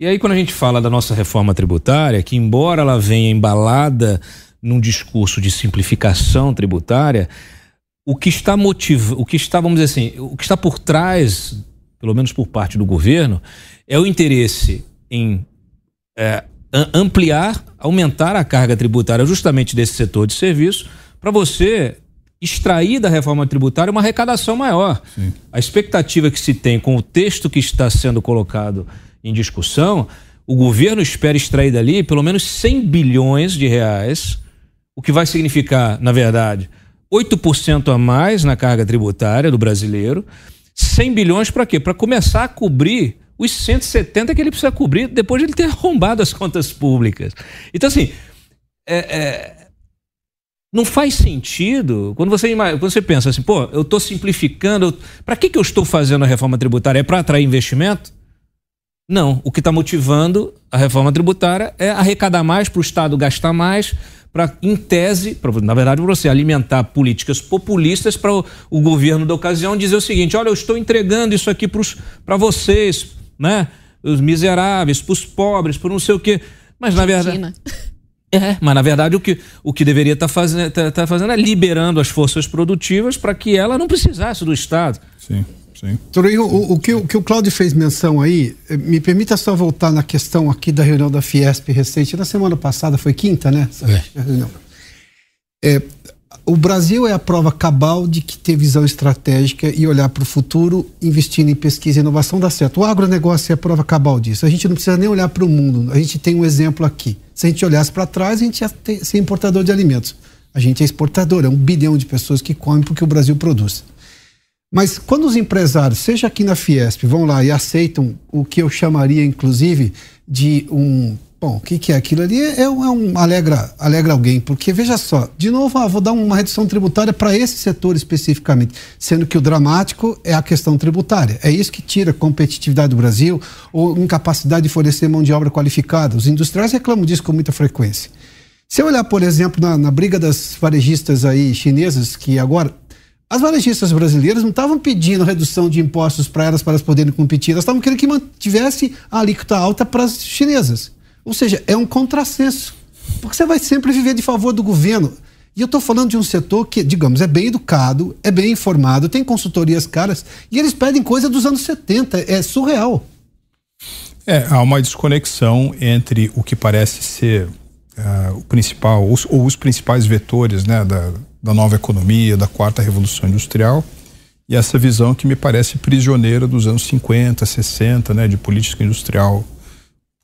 E aí, quando a gente fala da nossa reforma tributária, que embora ela venha embalada num discurso de simplificação tributária, o que está motivando, o que está, vamos dizer assim, o que está por trás, pelo menos por parte do governo, é o interesse em é, ampliar, aumentar a carga tributária justamente desse setor de serviço, para você extrair da reforma tributária uma arrecadação maior. Sim. A expectativa que se tem com o texto que está sendo colocado em discussão, o governo espera extrair dali pelo menos 100 bilhões de reais, o que vai significar, na verdade, 8% a mais na carga tributária do brasileiro. 100 bilhões para quê? Para começar a cobrir os 170 que ele precisa cobrir depois de ele ter arrombado as contas públicas. Então, assim, é, é, não faz sentido quando você, quando você pensa assim, pô, eu estou simplificando. Para que, que eu estou fazendo a reforma tributária? É para atrair investimento? Não. O que está motivando a reforma tributária é arrecadar mais para o Estado gastar mais, para, em tese, pra, na verdade, você alimentar políticas populistas para o, o, governo da ocasião dizer o seguinte: olha, eu estou entregando isso aqui para vocês, né? Os miseráveis, para os pobres, por não sei o quê. Mas, na verdade. É, mas na verdade o que, o que deveria estar tá fazendo, tá, tá fazendo é liberando as forças produtivas para que ela não precisasse do Estado. Sim. Sim. o, o, que, o que o Cláudio fez menção aí, eh, me permita só voltar na questão aqui da reunião da Fiesp recente, na semana passada, foi quinta, né? É. É, o Brasil é a prova cabal de que ter visão estratégica e olhar para o futuro, investindo em pesquisa e inovação dá certo. O agronegócio é a prova cabal disso. A gente não precisa nem olhar para o mundo, a gente tem um exemplo aqui. Se a gente olhasse para trás, a gente ia ter, ser importador de alimentos. A gente é exportador, é um bilhão de pessoas que comem porque o Brasil produz. Mas quando os empresários, seja aqui na Fiesp, vão lá e aceitam o que eu chamaria, inclusive, de um. Bom, o que, que é aquilo ali? É, é um, é um alegra, alegra alguém, porque veja só, de novo, ah, vou dar uma redução tributária para esse setor especificamente, sendo que o dramático é a questão tributária. É isso que tira competitividade do Brasil ou incapacidade de fornecer mão de obra qualificada. Os industriais reclamam disso com muita frequência. Se eu olhar, por exemplo, na, na briga das varejistas aí chinesas, que agora as varejistas brasileiras não estavam pedindo redução de impostos para elas para elas poderem competir, elas estavam querendo que mantivesse a alíquota alta para as chinesas. Ou seja, é um contrassenso. Porque você vai sempre viver de favor do governo. E eu estou falando de um setor que, digamos, é bem educado, é bem informado, tem consultorias caras, e eles pedem coisa dos anos 70. É surreal. É, há uma desconexão entre o que parece ser uh, o principal, os, ou os principais vetores né, da, da nova economia, da quarta revolução industrial, e essa visão que me parece prisioneira dos anos 50, 60, né, de política industrial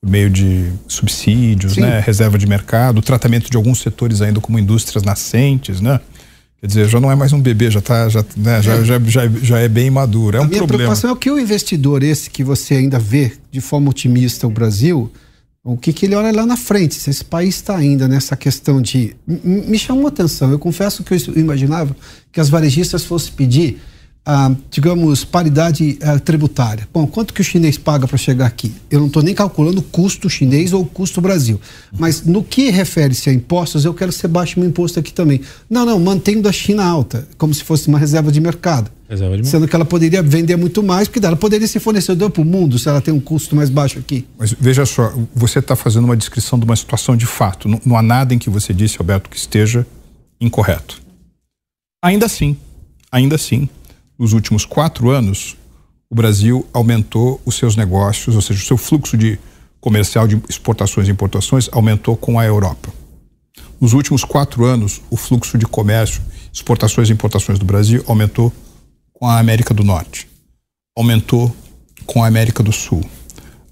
por meio de subsídios, né, reserva de mercado, tratamento de alguns setores ainda como indústrias nascentes, né? Quer dizer, já não é mais um bebê, já tá, já, né, já, é. já, já, já, é bem maduro. É A um minha problema. preocupação é que o investidor esse que você ainda vê de forma otimista o Brasil, o que, que ele olha lá na frente, se esse país está ainda nessa questão de. Me chamou a atenção. Eu confesso que eu imaginava que as varejistas fossem pedir, ah, digamos, paridade ah, tributária. Bom, quanto que o chinês paga para chegar aqui? Eu não estou nem calculando o custo chinês ou o custo Brasil. Mas no que refere-se a impostos, eu quero ser baixo meu imposto aqui também. Não, não, mantendo da China alta, como se fosse uma reserva de mercado. Reserva de Sendo que ela poderia vender muito mais, porque ela poderia ser fornecedor para o mundo se ela tem um custo mais baixo aqui. Mas veja só, você está fazendo uma descrição de uma situação de fato. Não, não há nada em que você disse, Alberto, que esteja incorreto. Ainda assim, ainda assim, nos últimos quatro anos, o Brasil aumentou os seus negócios, ou seja, o seu fluxo de comercial de exportações e importações aumentou com a Europa. Nos últimos quatro anos, o fluxo de comércio, exportações e importações do Brasil aumentou com a América do Norte, aumentou com a América do Sul,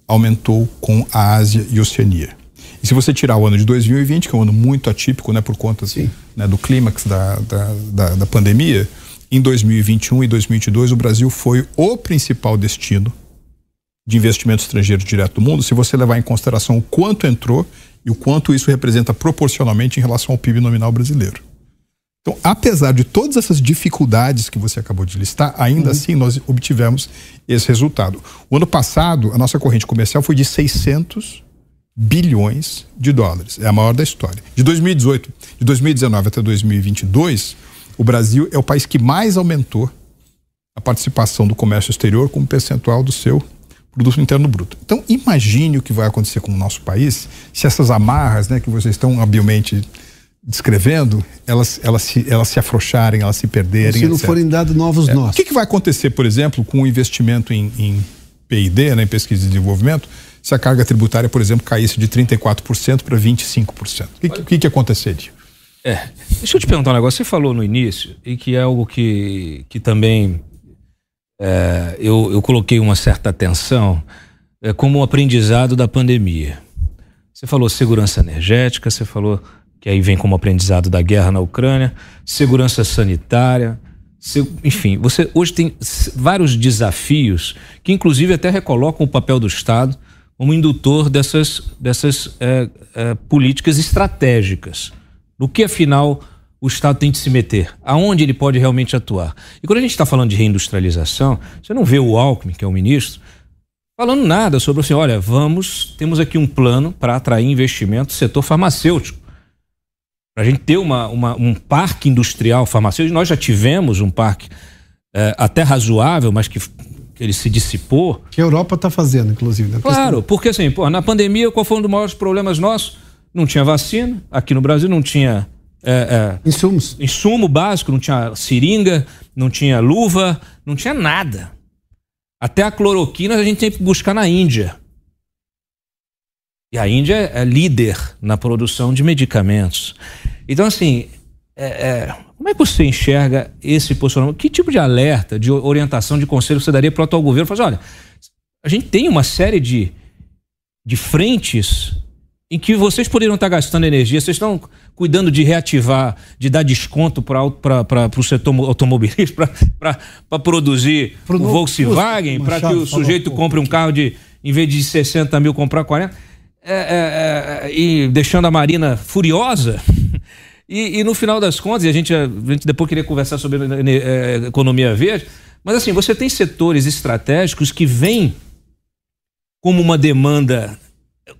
aumentou com a Ásia e Oceania. E se você tirar o ano de 2020, que é um ano muito atípico, né, por conta né, do clímax da, da, da, da pandemia, em 2021 e 2022 o Brasil foi o principal destino de investimento estrangeiro direto do mundo, se você levar em consideração o quanto entrou e o quanto isso representa proporcionalmente em relação ao PIB nominal brasileiro. Então, apesar de todas essas dificuldades que você acabou de listar, ainda uhum. assim nós obtivemos esse resultado. O ano passado, a nossa corrente comercial foi de 600 bilhões de dólares. É a maior da história. De 2018, de 2019 até 2022, o Brasil é o país que mais aumentou a participação do comércio exterior como percentual do seu produto interno bruto. Então, imagine o que vai acontecer com o nosso país se essas amarras, né, que vocês estão habilmente descrevendo, elas, elas, se, elas se afrouxarem, elas se perderem. Se não etc. forem dados novos é. nós. O que, que vai acontecer, por exemplo, com o investimento em, em PID, né, em pesquisa e desenvolvimento, se a carga tributária, por exemplo, caísse de 34% para 25%? O que, que, que aconteceria? É. Deixa eu te perguntar um negócio. Você falou no início, e que é algo que, que também é, eu, eu coloquei uma certa atenção, é, como um aprendizado da pandemia. Você falou segurança energética, você falou que aí vem como aprendizado da guerra na Ucrânia, segurança sanitária, enfim, você hoje tem vários desafios que inclusive até recolocam o papel do Estado como indutor dessas, dessas é, é, políticas estratégicas. No que afinal o Estado tem de se meter? Aonde ele pode realmente atuar? E quando a gente está falando de reindustrialização, você não vê o Alckmin, que é o ministro, falando nada sobre assim, olha, vamos, temos aqui um plano para atrair investimento no setor farmacêutico para a gente ter uma, uma, um parque industrial farmacêutico, nós já tivemos um parque é, até razoável, mas que, que, ele se dissipou. Que a Europa está fazendo, inclusive. Né? Claro, porque assim, pô, na pandemia, qual foi um dos maiores problemas nossos? Não tinha vacina, aqui no Brasil não tinha. É, é, Insumos. Insumo básico, não tinha seringa, não tinha luva, não tinha nada. Até a cloroquina a gente tem que buscar na Índia. E a Índia é líder na produção de medicamentos. Então, assim, é, é, como é que você enxerga esse posicionamento? Que tipo de alerta, de orientação, de conselho você daria para o atual governo? Fazer, olha, a gente tem uma série de, de frentes em que vocês poderiam estar gastando energia, vocês estão cuidando de reativar, de dar desconto para o setor automobilístico, para produzir Pro o Volkswagen, para que o sujeito compre um carro de, em vez de 60 mil, comprar 40, é, é, é, e deixando a Marina furiosa. E, e, no final das contas, e a gente, a gente depois queria conversar sobre é, economia verde, mas assim, você tem setores estratégicos que vêm como uma demanda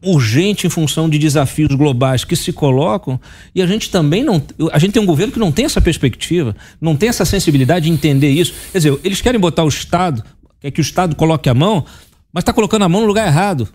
urgente em função de desafios globais que se colocam e a gente também não a gente tem um governo que não tem essa perspectiva não tem essa sensibilidade de entender isso. Quer dizer eles querem botar o Estado quer que o Estado coloque a mão mas está colocando a mão no lugar errado.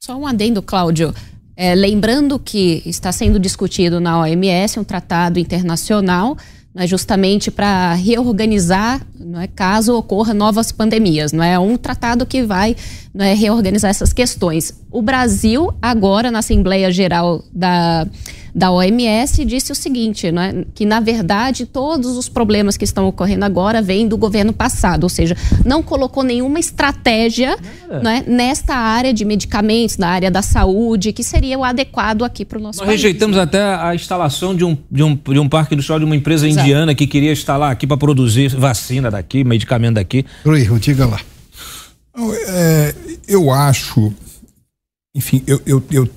Só um adendo Cláudio. É, lembrando que está sendo discutido na OMS um tratado internacional né, justamente para reorganizar, não é, caso ocorra novas pandemias, não é um tratado que vai não é, reorganizar essas questões. O Brasil agora na Assembleia Geral da da OMS disse o seguinte, né, que na verdade todos os problemas que estão ocorrendo agora vêm do governo passado, ou seja, não colocou nenhuma estratégia né, nesta área de medicamentos, na área da saúde, que seria o adequado aqui para o nosso Nós país. rejeitamos até a instalação de um, de um, de um parque industrial de uma empresa Exato. indiana que queria instalar aqui para produzir vacina daqui, medicamento daqui. Rui, diga lá. É, eu acho, enfim, eu, eu, eu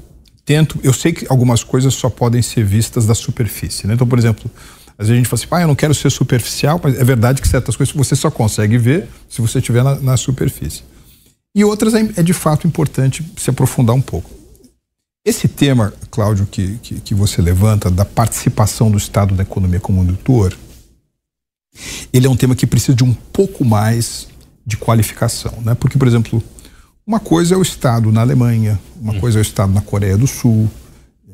tento, eu sei que algumas coisas só podem ser vistas da superfície, né? Então, por exemplo, às vezes a gente fala assim, ah, eu não quero ser superficial, mas é verdade que certas coisas você só consegue ver se você estiver na, na superfície. E outras é, é, de fato importante se aprofundar um pouco. Esse tema, Cláudio, que, que, que você levanta, da participação do Estado da economia como indutor, ele é um tema que precisa de um pouco mais de qualificação, né? Porque, por exemplo, uma coisa é o Estado na Alemanha, uma hum. coisa é o Estado na Coreia do Sul,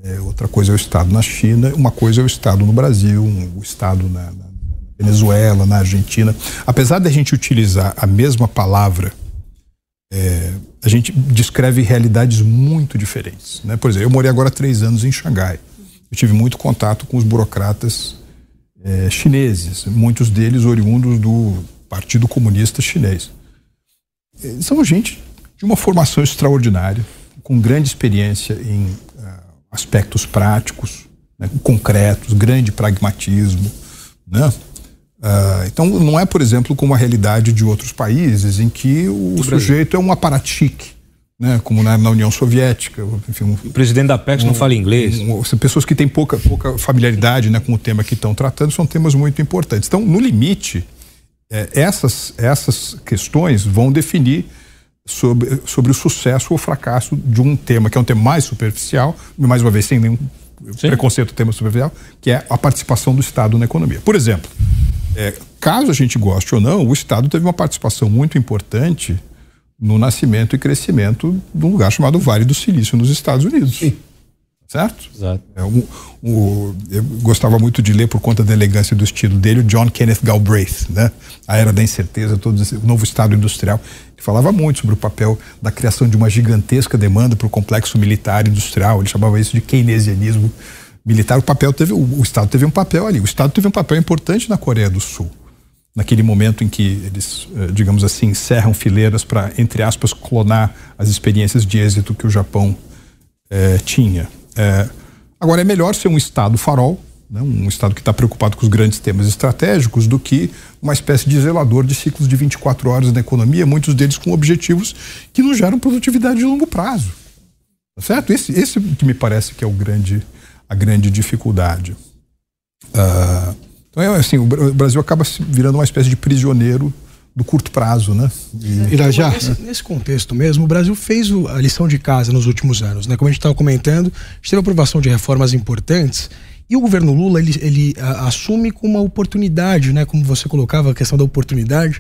é, outra coisa é o Estado na China, uma coisa é o Estado no Brasil, um, o Estado na, na, Venezuela, na Argentina. Apesar de a gente utilizar a mesma palavra, é, a gente descreve realidades muito diferentes. Né? Por exemplo, eu morei agora três anos em Xangai. Eu tive muito contato com os burocratas é, chineses, muitos deles oriundos do Partido Comunista Chinês. É, são gente de uma formação extraordinária, com grande experiência em uh, aspectos práticos, né, concretos, grande pragmatismo, né? Uh, então não é, por exemplo, como a realidade de outros países em que o sujeito é um aparatique, né, como na, na União Soviética. Enfim, um, o presidente da PEX um, não fala inglês. Um, pessoas que têm pouca, pouca familiaridade né, com o tema que estão tratando são temas muito importantes. Então, no limite, é, essas, essas questões vão definir sobre, sobre o sucesso ou fracasso de um tema que é um tema mais superficial, mais uma vez sem nenhum Sim. preconceito tema superficial, que é a participação do Estado na economia. Por exemplo, é, caso a gente goste ou não, o Estado teve uma participação muito importante no nascimento e crescimento de um lugar chamado Vale do Silício nos Estados Unidos. Sim certo? Exato. É, um, um, eu gostava muito de ler por conta da elegância do estilo dele o John Kenneth Galbraith, né? A Era da Incerteza, todo esse, o novo Estado Industrial. Ele falava muito sobre o papel da criação de uma gigantesca demanda para o complexo militar industrial. Ele chamava isso de keynesianismo militar. O papel teve, o, o Estado teve um papel ali. O Estado teve um papel importante na Coreia do Sul naquele momento em que eles, eh, digamos assim, encerram fileiras para, entre aspas, clonar as experiências de êxito que o Japão eh, tinha. É, agora, é melhor ser um Estado farol, né, um Estado que está preocupado com os grandes temas estratégicos, do que uma espécie de zelador de ciclos de 24 horas na economia, muitos deles com objetivos que não geram produtividade de longo prazo. Tá certo? Esse, esse que me parece que é o grande, a grande dificuldade. Uh, então, é assim, o Brasil acaba virando uma espécie de prisioneiro do curto prazo, né? E... Irajá. Nesse, nesse, contexto mesmo, o Brasil fez a lição de casa nos últimos anos, né? Como a gente estava comentando, a gente teve aprovação de reformas importantes e o governo Lula ele, ele a, assume como uma oportunidade, né? Como você colocava a questão da oportunidade.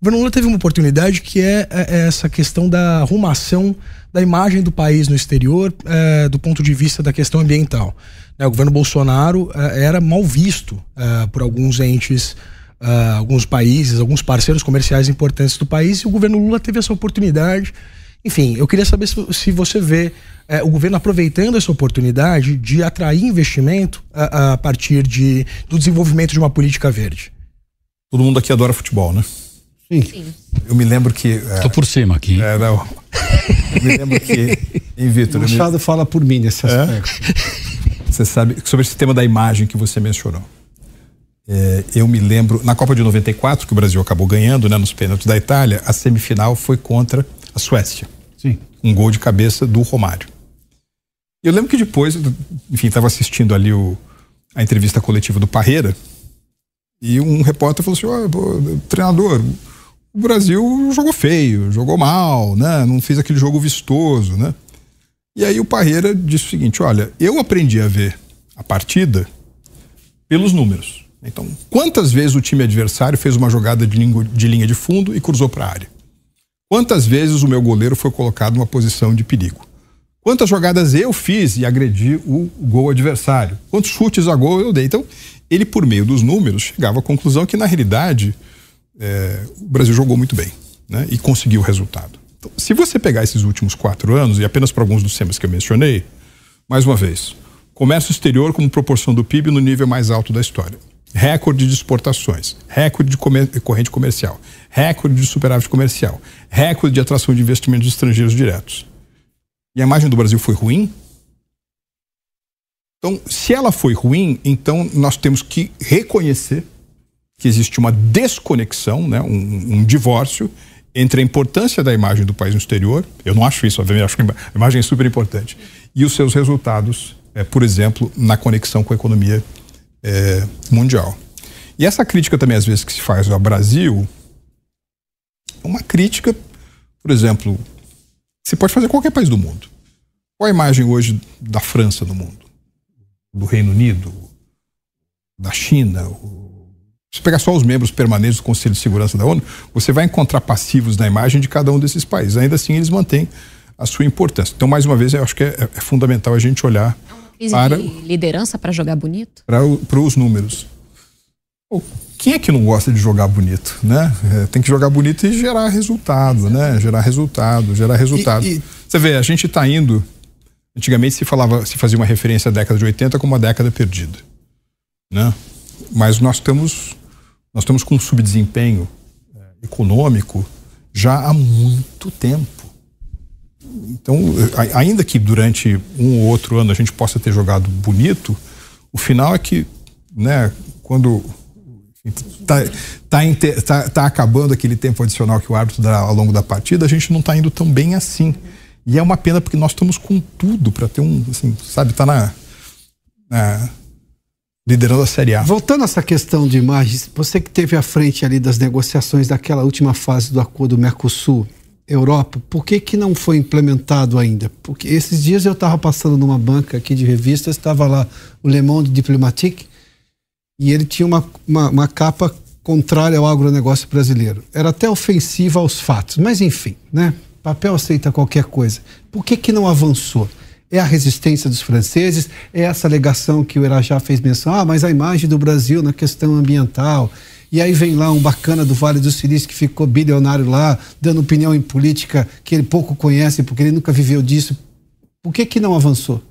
O governo Lula teve uma oportunidade que é, é, é essa questão da arrumação da imagem do país no exterior é, do ponto de vista da questão ambiental. Né? O governo Bolsonaro é, era mal visto é, por alguns entes uh, alguns países, alguns parceiros comerciais importantes do país, e o governo Lula teve essa oportunidade. Enfim, eu queria saber se, se você vê uh, o governo aproveitando essa oportunidade de atrair investimento a, a partir de, do desenvolvimento de uma política verde. Todo mundo aqui adora futebol, né? Sim. Sim. Eu me lembro que. Estou é, por cima aqui. É, não. Eu me lembro que Em Vitor, Machado me... fala por mim nesse é? aspecto. Você sabe sobre esse tema da imagem que você mencionou. É, eu me lembro, na Copa de 94, que o Brasil acabou ganhando, né, nos pênaltis da Itália, a semifinal foi contra a Suécia. Sim. Um gol de cabeça do Romário. Eu lembro que depois, enfim, estava assistindo ali o, a entrevista coletiva do Parreira, e um repórter falou assim: oh, treinador, o Brasil jogou feio, jogou mal, né? Não fez aquele jogo vistoso, né? E aí o Parreira disse o seguinte: olha, eu aprendi a ver a partida pelos números. Então, quantas vezes o time adversário fez uma jogada de, linha de fundo e cruzou para a área? Quantas vezes o meu goleiro foi colocado numa posição de perigo? Quantas jogadas eu fiz e agredi o gol adversário? Quantos chutes a gol eu dei? Então, ele, por meio dos números, chegava à conclusão que, na realidade, é, o Brasil jogou muito bem né, e conseguiu o resultado. Então, se você pegar esses últimos quatro anos, e apenas para alguns dos temas que eu mencionei, mais uma vez, comércio exterior como proporção do PIB no nível mais alto da história recorde de exportações, recorde de comer, corrente comercial, recorde de superávit comercial, recorde de atração de investimentos estrangeiros diretos. E a imagem do Brasil foi ruim? Então, se ela foi ruim, então nós temos que reconhecer que existe uma desconexão, né, um, um divórcio entre a importância da imagem do país no exterior, eu não acho isso, obviamente, acho que a imagem é super importante, e os seus resultados, é, por exemplo, na conexão com a economia é, mundial. E essa crítica também, às vezes, que se faz ao Brasil, é uma crítica, por exemplo, você pode fazer qualquer país do mundo. Qual a imagem hoje da França no mundo? Do Reino Unido? Da China? Se pegar só os membros permanentes do Conselho de Segurança da ONU, você vai encontrar passivos na imagem de cada um desses países. Ainda assim, eles mantêm a sua importância. Então, mais uma vez, eu acho que é, é fundamental a gente olhar para de liderança para jogar bonito? Para os números. Quem é que não gosta de jogar bonito, né? É, tem que jogar bonito e gerar resultado, né? Gerar resultado, gerar resultado. E, e... Você vê, a gente está indo. Antigamente se falava, se fazia uma referência à década de 80 como uma década perdida, né? Mas nós estamos, nós estamos com um subdesempenho é, econômico já há muito tempo. Então, ainda que durante um ou outro ano a gente possa ter jogado bonito, o final é que, né, quando está tá, tá, tá, acabando aquele tempo adicional que o árbitro dá ao longo da partida, a gente não está indo tão bem assim. E é uma pena porque nós estamos com tudo para ter um, assim, sabe, tá na, na, liderando a Série A. Voltando a essa questão de imagens, você que teve à frente ali das negociações daquela última fase do acordo Mercosul, Europa, por que, que não foi implementado ainda? Porque esses dias eu estava passando numa banca aqui de revistas, estava lá o Le Monde Diplomatique, e ele tinha uma, uma, uma, capa contrária ao agronegócio brasileiro. Era até ofensiva aos fatos, mas enfim, né? Papel aceita qualquer coisa. Por que, que não avançou? É a resistência dos franceses? É essa alegação que o Irajá fez menção? Ah, mas a imagem do Brasil na questão ambiental e aí vem lá um bacana do Vale do Silício que ficou bilionário lá, dando opinião em política que ele pouco conhece, porque ele nunca viveu disso. Por que que não avançou?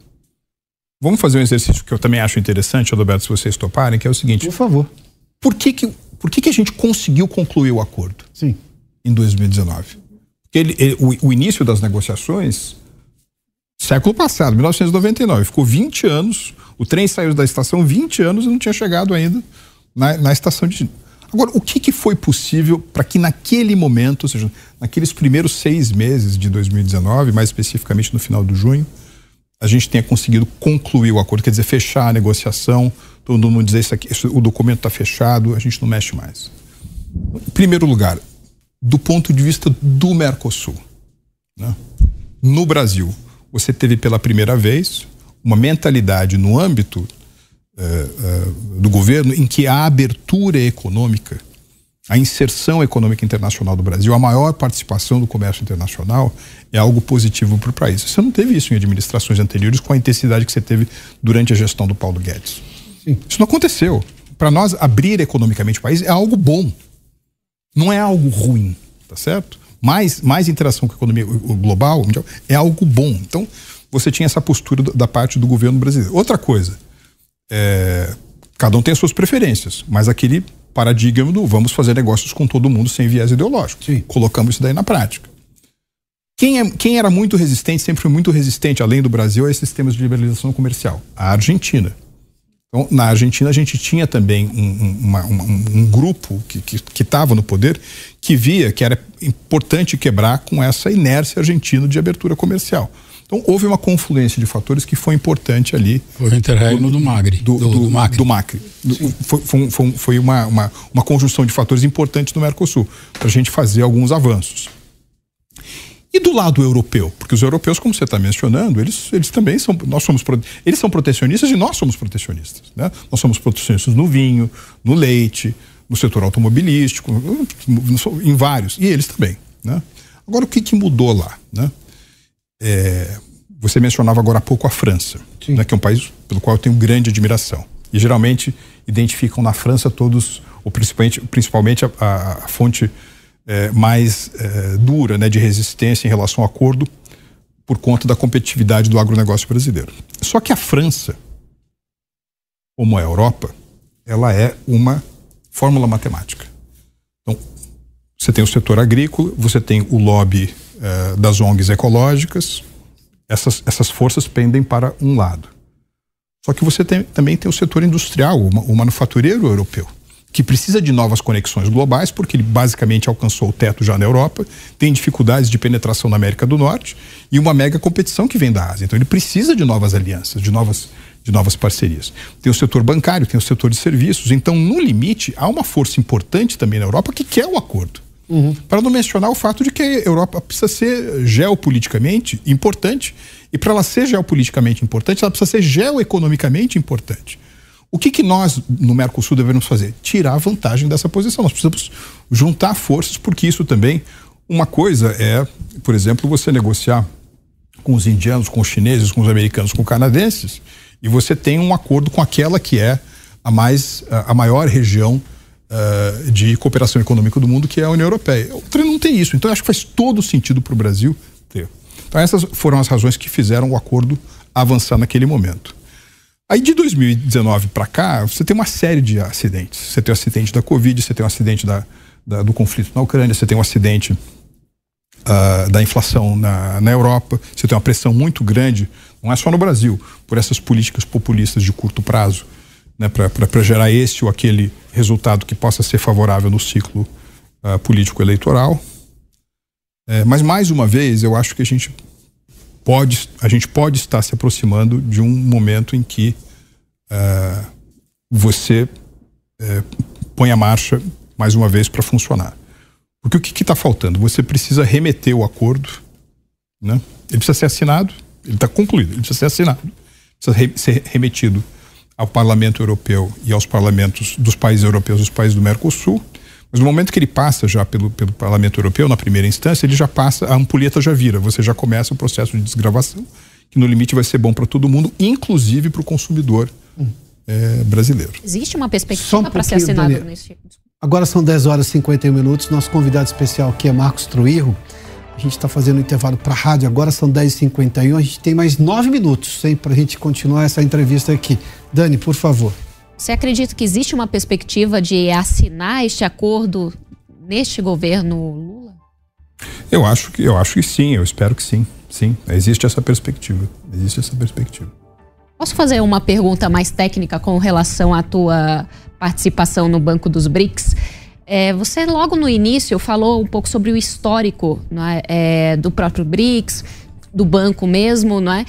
Vamos fazer um exercício que eu também acho interessante, Adalberto, se vocês toparem, que é o seguinte. Por favor. Por que que, por que, que a gente conseguiu concluir o acordo? Sim. Em 2019. Porque ele, ele, o, o início das negociações, século passado, 1999, ficou 20 anos, o trem saiu da estação 20 anos e não tinha chegado ainda na, na estação de Agora, o que, que foi possível para que naquele momento, ou seja, naqueles primeiros seis meses de 2019, mais especificamente no final de junho, a gente tenha conseguido concluir o acordo, quer dizer, fechar a negociação, todo mundo dizer isso aqui, o documento está fechado, a gente não mexe mais. Em primeiro lugar, do ponto de vista do Mercosul, né? no Brasil, você teve pela primeira vez uma mentalidade no âmbito eh, eh, do governo em que a abertura econômica, a inserção econômica internacional do Brasil, a maior participação do comércio internacional é algo positivo para o país. Você não teve isso em administrações anteriores com a intensidade que você teve durante a gestão do Paulo Guedes. Sim. Isso não aconteceu. Para nós, abrir economicamente o país é algo bom. Não é algo ruim, tá certo? Mais, mais interação com a economia global é algo bom. Então, você tinha essa postura da parte do governo brasileiro. Outra coisa, é, cada um tem as suas preferências, mas aquele paradigma do vamos fazer negócios com todo mundo sem viés ideológico. Sim. Colocamos isso daí na prática. Quem, é, quem era muito resistente, sempre foi muito resistente, além do Brasil, a esses sistemas de liberalização comercial? A Argentina. Então, na Argentina, a gente tinha também um, uma, um, um grupo que estava no poder que via que era importante quebrar com essa inércia argentina de abertura comercial. Então, houve uma confluência de fatores que foi importante ali. Foi o interregno do, do Magri. Do, do, do Macri. Do Macri. Foi, foi, foi uma, uma, uma, conjunção de fatores importantes no Mercosul para a gente fazer alguns avanços. E do lado europeu, porque os europeus, como você está mencionando, eles, eles também são, nós somos, eles são protecionistas e nós somos protecionistas. Né? Nós somos protecionistas no vinho, no leite, no setor automobilístico, em vários, e eles também. Né? Agora, o que, que mudou lá? Né? É, você mencionava agora há pouco a França, né, que é um país pelo qual eu tenho grande admiração. E geralmente identificam na França todos, ou principalmente, principalmente a, a, a fonte é, mais é, dura né, de resistência em relação ao acordo por conta da competitividade do agronegócio brasileiro. Só que a França, como a Europa, ela é uma fórmula matemática. Então, você tem o setor agrícola, você tem o lobby é, das ONGs ecológicas, essas, essas forças pendem para um lado. Só que você tem, também tem o setor industrial, o, o manufatureiro europeu que precisa de novas conexões globais, porque ele basicamente alcançou o teto já na Europa, tem dificuldades de penetração na América do Norte e uma mega competição que vem da Ásia. Então ele precisa de novas alianças, de novas, de novas parcerias. Tem o setor bancário, tem o setor de serviços. Então, no limite, há uma força importante também na Europa que quer o acordo. Uhum. Para não mencionar o fato de que a Europa precisa ser geopoliticamente importante, e para ela ser geopoliticamente importante, ela precisa ser geoeconomicamente importante. O que, que nós, no Mercosul, devemos fazer? Tirar vantagem dessa posição. Nós precisamos juntar forças, porque isso também. Uma coisa é, por exemplo, você negociar com os indianos, com os chineses, com os americanos, com os canadenses, e você tem um acordo com aquela que é a mais a maior região uh, de cooperação econômica do mundo, que é a União Europeia. Outra não tem isso. Então, acho que faz todo sentido para o Brasil ter. Então, essas foram as razões que fizeram o acordo avançar naquele momento. Aí de 2019 para cá, você tem uma série de acidentes. Você tem o acidente da Covid, você tem o acidente da, da do conflito na Ucrânia, você tem o acidente uh, da inflação na, na Europa, você tem uma pressão muito grande, não é só no Brasil, por essas políticas populistas de curto prazo, né, para gerar esse ou aquele resultado que possa ser favorável no ciclo uh, político eleitoral. É, mas mais uma vez, eu acho que a gente pode, a gente pode estar se aproximando de um momento em que uh, você uh, põe a marcha mais uma vez para funcionar. Porque o que está faltando? Você precisa remeter o acordo, né? Ele precisa ser assinado, ele está concluído, ele precisa ser assinado, precisa re ser remetido ao Parlamento Europeu e aos parlamentos dos países europeus, dos países do Mercosul, mas no momento que ele passa já pelo, pelo Parlamento Europeu, na primeira instância, ele já passa, a ampulheta já vira, você já começa o processo de desgravação, que no limite vai ser bom para todo mundo, inclusive para o consumidor hum. é, brasileiro. Existe uma perspectiva um para ser assinado Daniel. nesse Agora são 10 horas e 51 minutos. Nosso convidado especial aqui é Marcos Truirro. A gente está fazendo um intervalo para a rádio, agora são 10h51. A gente tem mais nove minutos para a gente continuar essa entrevista aqui. Dani, por favor. Você acredita que existe uma perspectiva de assinar este acordo neste governo Lula? Eu acho que eu acho que sim, eu espero que sim. Sim, existe essa perspectiva. Existe essa perspectiva. Posso fazer uma pergunta mais técnica com relação à tua participação no Banco dos BRICS? É, você logo no início falou um pouco sobre o histórico é? É, do próprio BRICS, do banco mesmo, não é?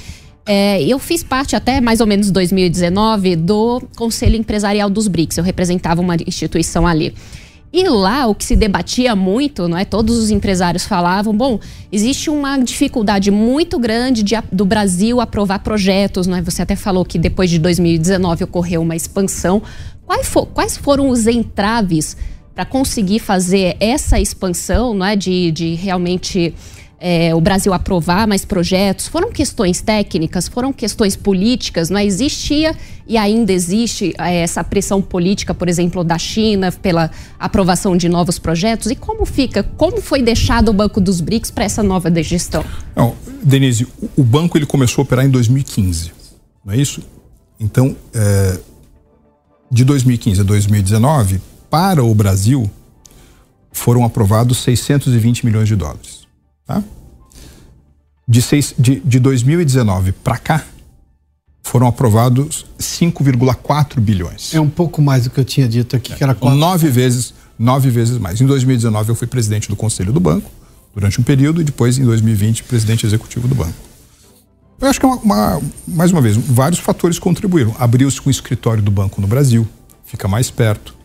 É, eu fiz parte até mais ou menos 2019 do Conselho Empresarial dos BRICS. Eu representava uma instituição ali. E lá o que se debatia muito, não é? Todos os empresários falavam, bom, existe uma dificuldade muito grande de, do Brasil aprovar projetos, não é? Você até falou que depois de 2019 ocorreu uma expansão. Quais, for, quais foram os entraves para conseguir fazer essa expansão, não é? De, de realmente é, o Brasil aprovar mais projetos, foram questões técnicas, foram questões políticas, não é? existia e ainda existe é, essa pressão política, por exemplo, da China pela aprovação de novos projetos. E como fica, como foi deixado o Banco dos BRICS para essa nova gestão? Não, Denise, o, banco ele começou a operar em 2015, não é isso? Então, é, de 2015 a 2019, para o Brasil, foram aprovados 620 milhões de dólares. Tá? De, seis, de, de 2019 para cá, foram aprovados 5,4 bilhões. É um pouco mais do que eu tinha dito aqui, que era quatro. Nove vezes, nove vezes mais. Em 2019 eu fui presidente do conselho do banco durante um período e depois em 2020 presidente executivo do banco. Eu acho que é uma, uma, mais uma vez, vários fatores contribuíram. Abriu-se um escritório do banco no Brasil, fica mais perto.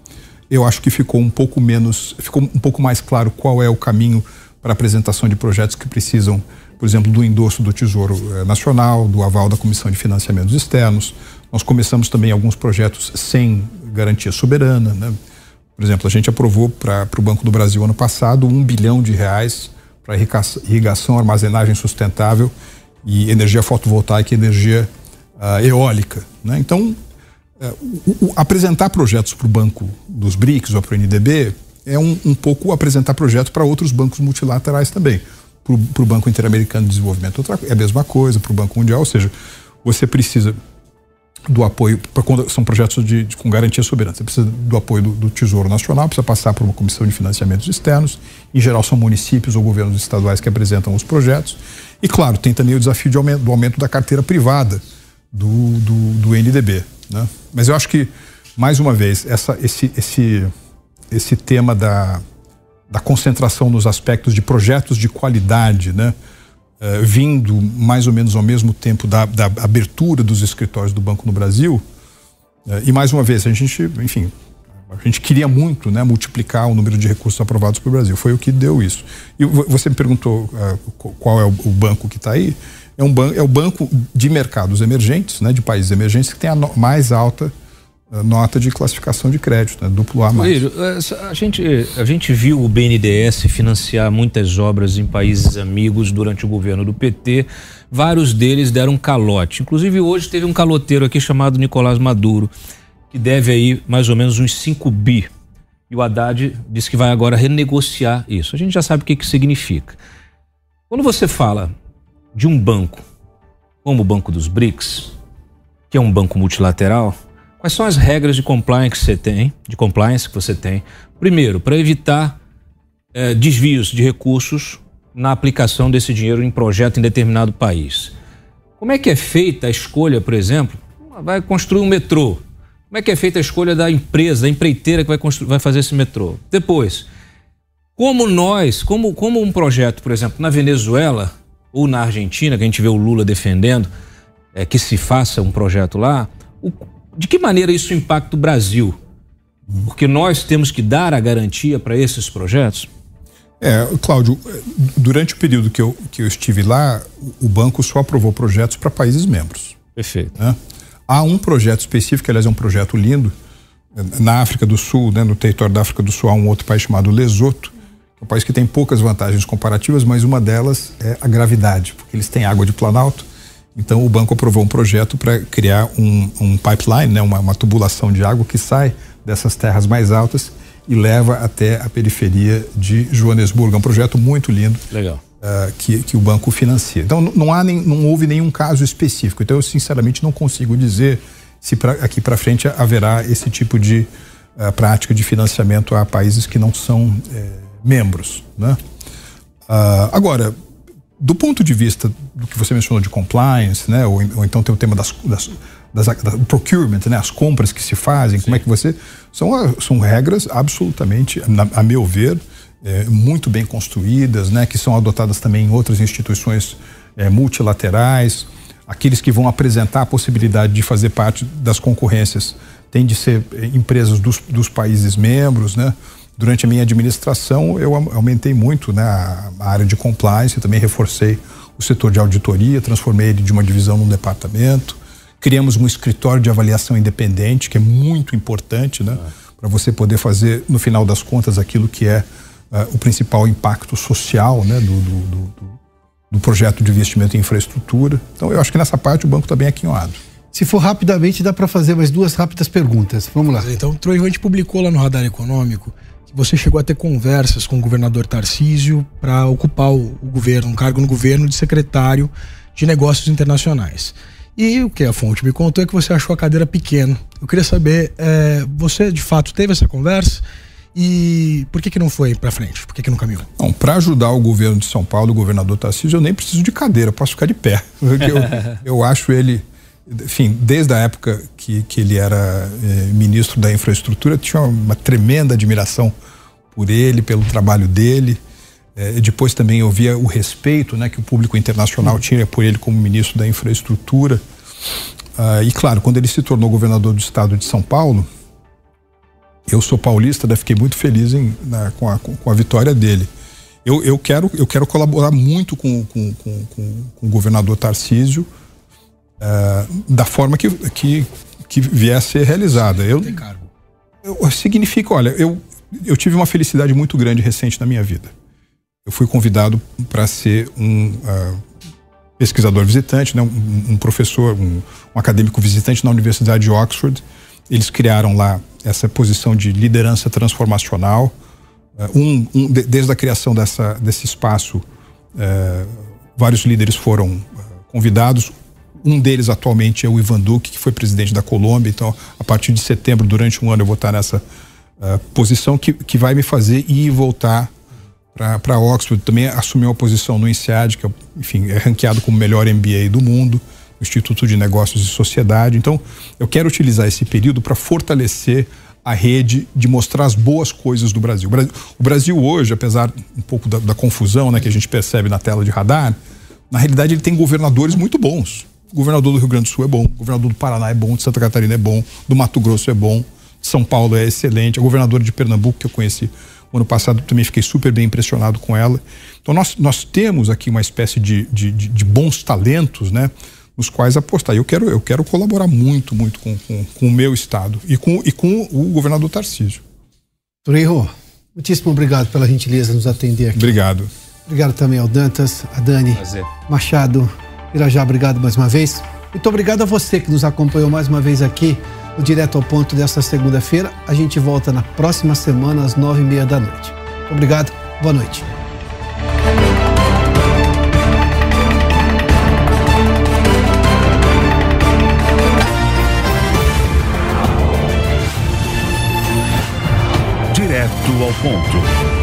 Eu acho que ficou um pouco menos, ficou um pouco mais claro qual é o caminho para apresentação de projetos que precisam, por exemplo, do endosso do Tesouro eh, Nacional, do aval da Comissão de Financiamentos Externos. Nós começamos também alguns projetos sem garantia soberana. Né? Por exemplo, a gente aprovou para o Banco do Brasil ano passado um bilhão de reais para irrigação, armazenagem sustentável e energia fotovoltaica e energia uh, eólica. Né? Então, o, o, apresentar projetos para o Banco dos BRICS ou para o NDB é um, um pouco apresentar projetos para outros bancos multilaterais também. Para o Banco Interamericano de Desenvolvimento outra, é a mesma coisa, para o Banco Mundial, ou seja, você precisa do apoio, quando são projetos de, de, com garantia soberana. Você precisa do apoio do, do, Tesouro Nacional, precisa passar por uma comissão de financiamentos externos. Em geral, são municípios ou governos estaduais que apresentam os projetos. E, claro, tem também o desafio de aumento, do aumento da carteira privada do, do, do NDB. Né? Mas eu acho que, mais uma vez, essa, esse, esse, esse tema da, da concentração nos aspectos de projetos de qualidade, né? Eh, vindo mais ou menos ao mesmo tempo da, da abertura dos escritórios do banco no Brasil. Uh, e mais uma vez, a gente, enfim, a gente queria muito né, multiplicar o número de recursos aprovados para o Brasil. Foi o que deu isso. E você me perguntou uh, qual é o banco que está aí. É, um é o banco de mercados emergentes, né, de países emergentes, que tem a mais alta nota de classificação de crédito, né? duplo A mais. É, a gente, a gente viu o BNDES financiar muitas obras em países amigos durante o governo do PT. Vários deles deram calote. Inclusive hoje teve um caloteiro aqui chamado Nicolás Maduro, que deve aí mais ou menos uns 5 bi. E o Haddad disse que vai agora renegociar isso. A gente já sabe o que, que significa. Quando você fala de um banco, como o Banco dos BRICS, que é um banco multilateral, Quais são as regras de compliance que você tem, de compliance que você tem? Primeiro, para evitar é, desvios de recursos na aplicação desse dinheiro em projeto em determinado país. Como é que é feita a escolha, por exemplo? Vai construir um metrô. Como é que é feita a escolha da empresa, da empreiteira que vai, vai fazer esse metrô? Depois, como nós, como, como um projeto, por exemplo, na Venezuela ou na Argentina, que a gente vê o Lula defendendo, é, que se faça um projeto lá, o, de que maneira isso impacta o Brasil? Porque nós temos que dar a garantia para esses projetos? É, Cláudio, durante o período que eu, que eu estive lá, o banco só aprovou projetos para países membros. Perfeito. Né? Há um projeto específico, aliás, é um projeto lindo, na África do Sul, né, no território da África do Sul, há um outro país chamado Lesoto, um país que tem poucas vantagens comparativas, mas uma delas é a gravidade, porque eles têm água de planalto então o banco aprovou um projeto para criar um, um, pipeline, né, uma, uma tubulação de água que sai dessas terras mais altas e leva até a periferia de Joanesburgo. É um projeto muito lindo. Legal. Uh, que, que o banco financia. Então não há nem, não houve nenhum caso específico. Então eu sinceramente não consigo dizer se pra, aqui para frente haverá esse tipo de uh, prática de financiamento a países que não são eh, membros, né? Uh, agora do ponto de vista do que você mencionou de compliance, né, ou, ou então tem o tema das, das, das, das, procurement, né, as compras que se fazem, Sim. como é que você são são regras absolutamente, na, a meu ver, é, muito bem construídas, né, que são adotadas também em outras instituições é, multilaterais. Aqueles que vão apresentar a possibilidade de fazer parte das concorrências têm de ser é, empresas dos, dos países membros, né? Durante a minha administração, eu aumentei muito né, a área de compliance, também reforcei o setor de auditoria, transformei ele de uma divisão num departamento. Criamos um escritório de avaliação independente, que é muito importante, né? Para você poder fazer, no final das contas, aquilo que é uh, o principal impacto social né, do, do, do, do, projeto de investimento em infraestrutura. Então, eu acho que nessa parte o banco está bem aquinhoado. Se for rapidamente, dá para fazer mais duas rápidas perguntas. Vamos lá. Então, Troy, a gente publicou lá no Radar Econômico você chegou a ter conversas com o governador Tarcísio para ocupar o, o, governo, um cargo no governo de secretário de negócios internacionais. E o que a fonte me contou é que você achou a cadeira pequena. Eu queria saber, é, você de fato teve essa conversa? E por que, que não foi para frente? Por que, que não caminhou? Não, para ajudar o governo de São Paulo, o governador Tarcísio, eu nem preciso de cadeira, posso ficar de pé. Eu, eu acho ele, enfim, desde a época que, que ele era eh, ministro da infraestrutura, tinha uma tremenda admiração por ele, pelo trabalho dele. Eh, depois também eu via o respeito né, que o público internacional tinha por ele como ministro da infraestrutura. Ah, e claro, quando ele se tornou governador do estado de São Paulo, eu sou paulista, né, fiquei muito feliz em, na, com, a, com, a, vitória dele. Eu, eu, quero, eu quero colaborar muito com, com, com, com o governador Tarcísio uh, da forma que, que, que vier a ser realizada. Eu, eu, significa, olha, eu, eu tive uma felicidade muito grande recente na minha vida. Eu fui convidado para ser um uh, pesquisador visitante, né, um, um professor, um, um acadêmico visitante na Universidade de Oxford. Eles criaram lá essa posição de liderança transformacional. Eh, um, um desde a criação dessa, desse espaço, é, vários líderes foram eh, convidados. Um deles atualmente é o Ivan Duque, que foi presidente da Colômbia. Então, a partir de setembro, durante um ano, eu vou estar nessa uh, posição que, que vai me fazer ir e voltar para Oxford. Também assumir uma posição no INSEAD, que é, enfim, é ranqueado como o melhor MBA do mundo. Instituto de Negócios e Sociedade. Então, eu quero utilizar esse período para fortalecer a rede de mostrar as boas coisas do Brasil. O Brasil hoje, apesar um pouco da, da, confusão né, que a gente percebe na tela de radar, na realidade ele tem governadores muito bons. O governador do Rio Grande do Sul é bom, o governador do Paraná é bom, de Santa Catarina é bom, do Mato Grosso é bom, São Paulo é excelente, a governadora de Pernambuco que eu conheci o ano passado também fiquei super bem impressionado com ela. Então nós, nós temos aqui uma espécie de, de, de, de bons talentos, né? nos quais apostar. Eu quero, eu quero colaborar muito, muito com, com, com o meu estado e com, e com o governador Tarcísio. Torreiro, muitíssimo obrigado pela gentileza de nos atender aqui. Obrigado. Obrigado também ao Dantas, a Dani, Prazer. Machado, Irajá, obrigado mais uma vez. Muito obrigado a você que nos acompanhou mais uma vez aqui no Direto ao Ponto desta segunda-feira. A gente volta na próxima semana às nove e meia da noite. Obrigado, boa noite. Direto ao ponto.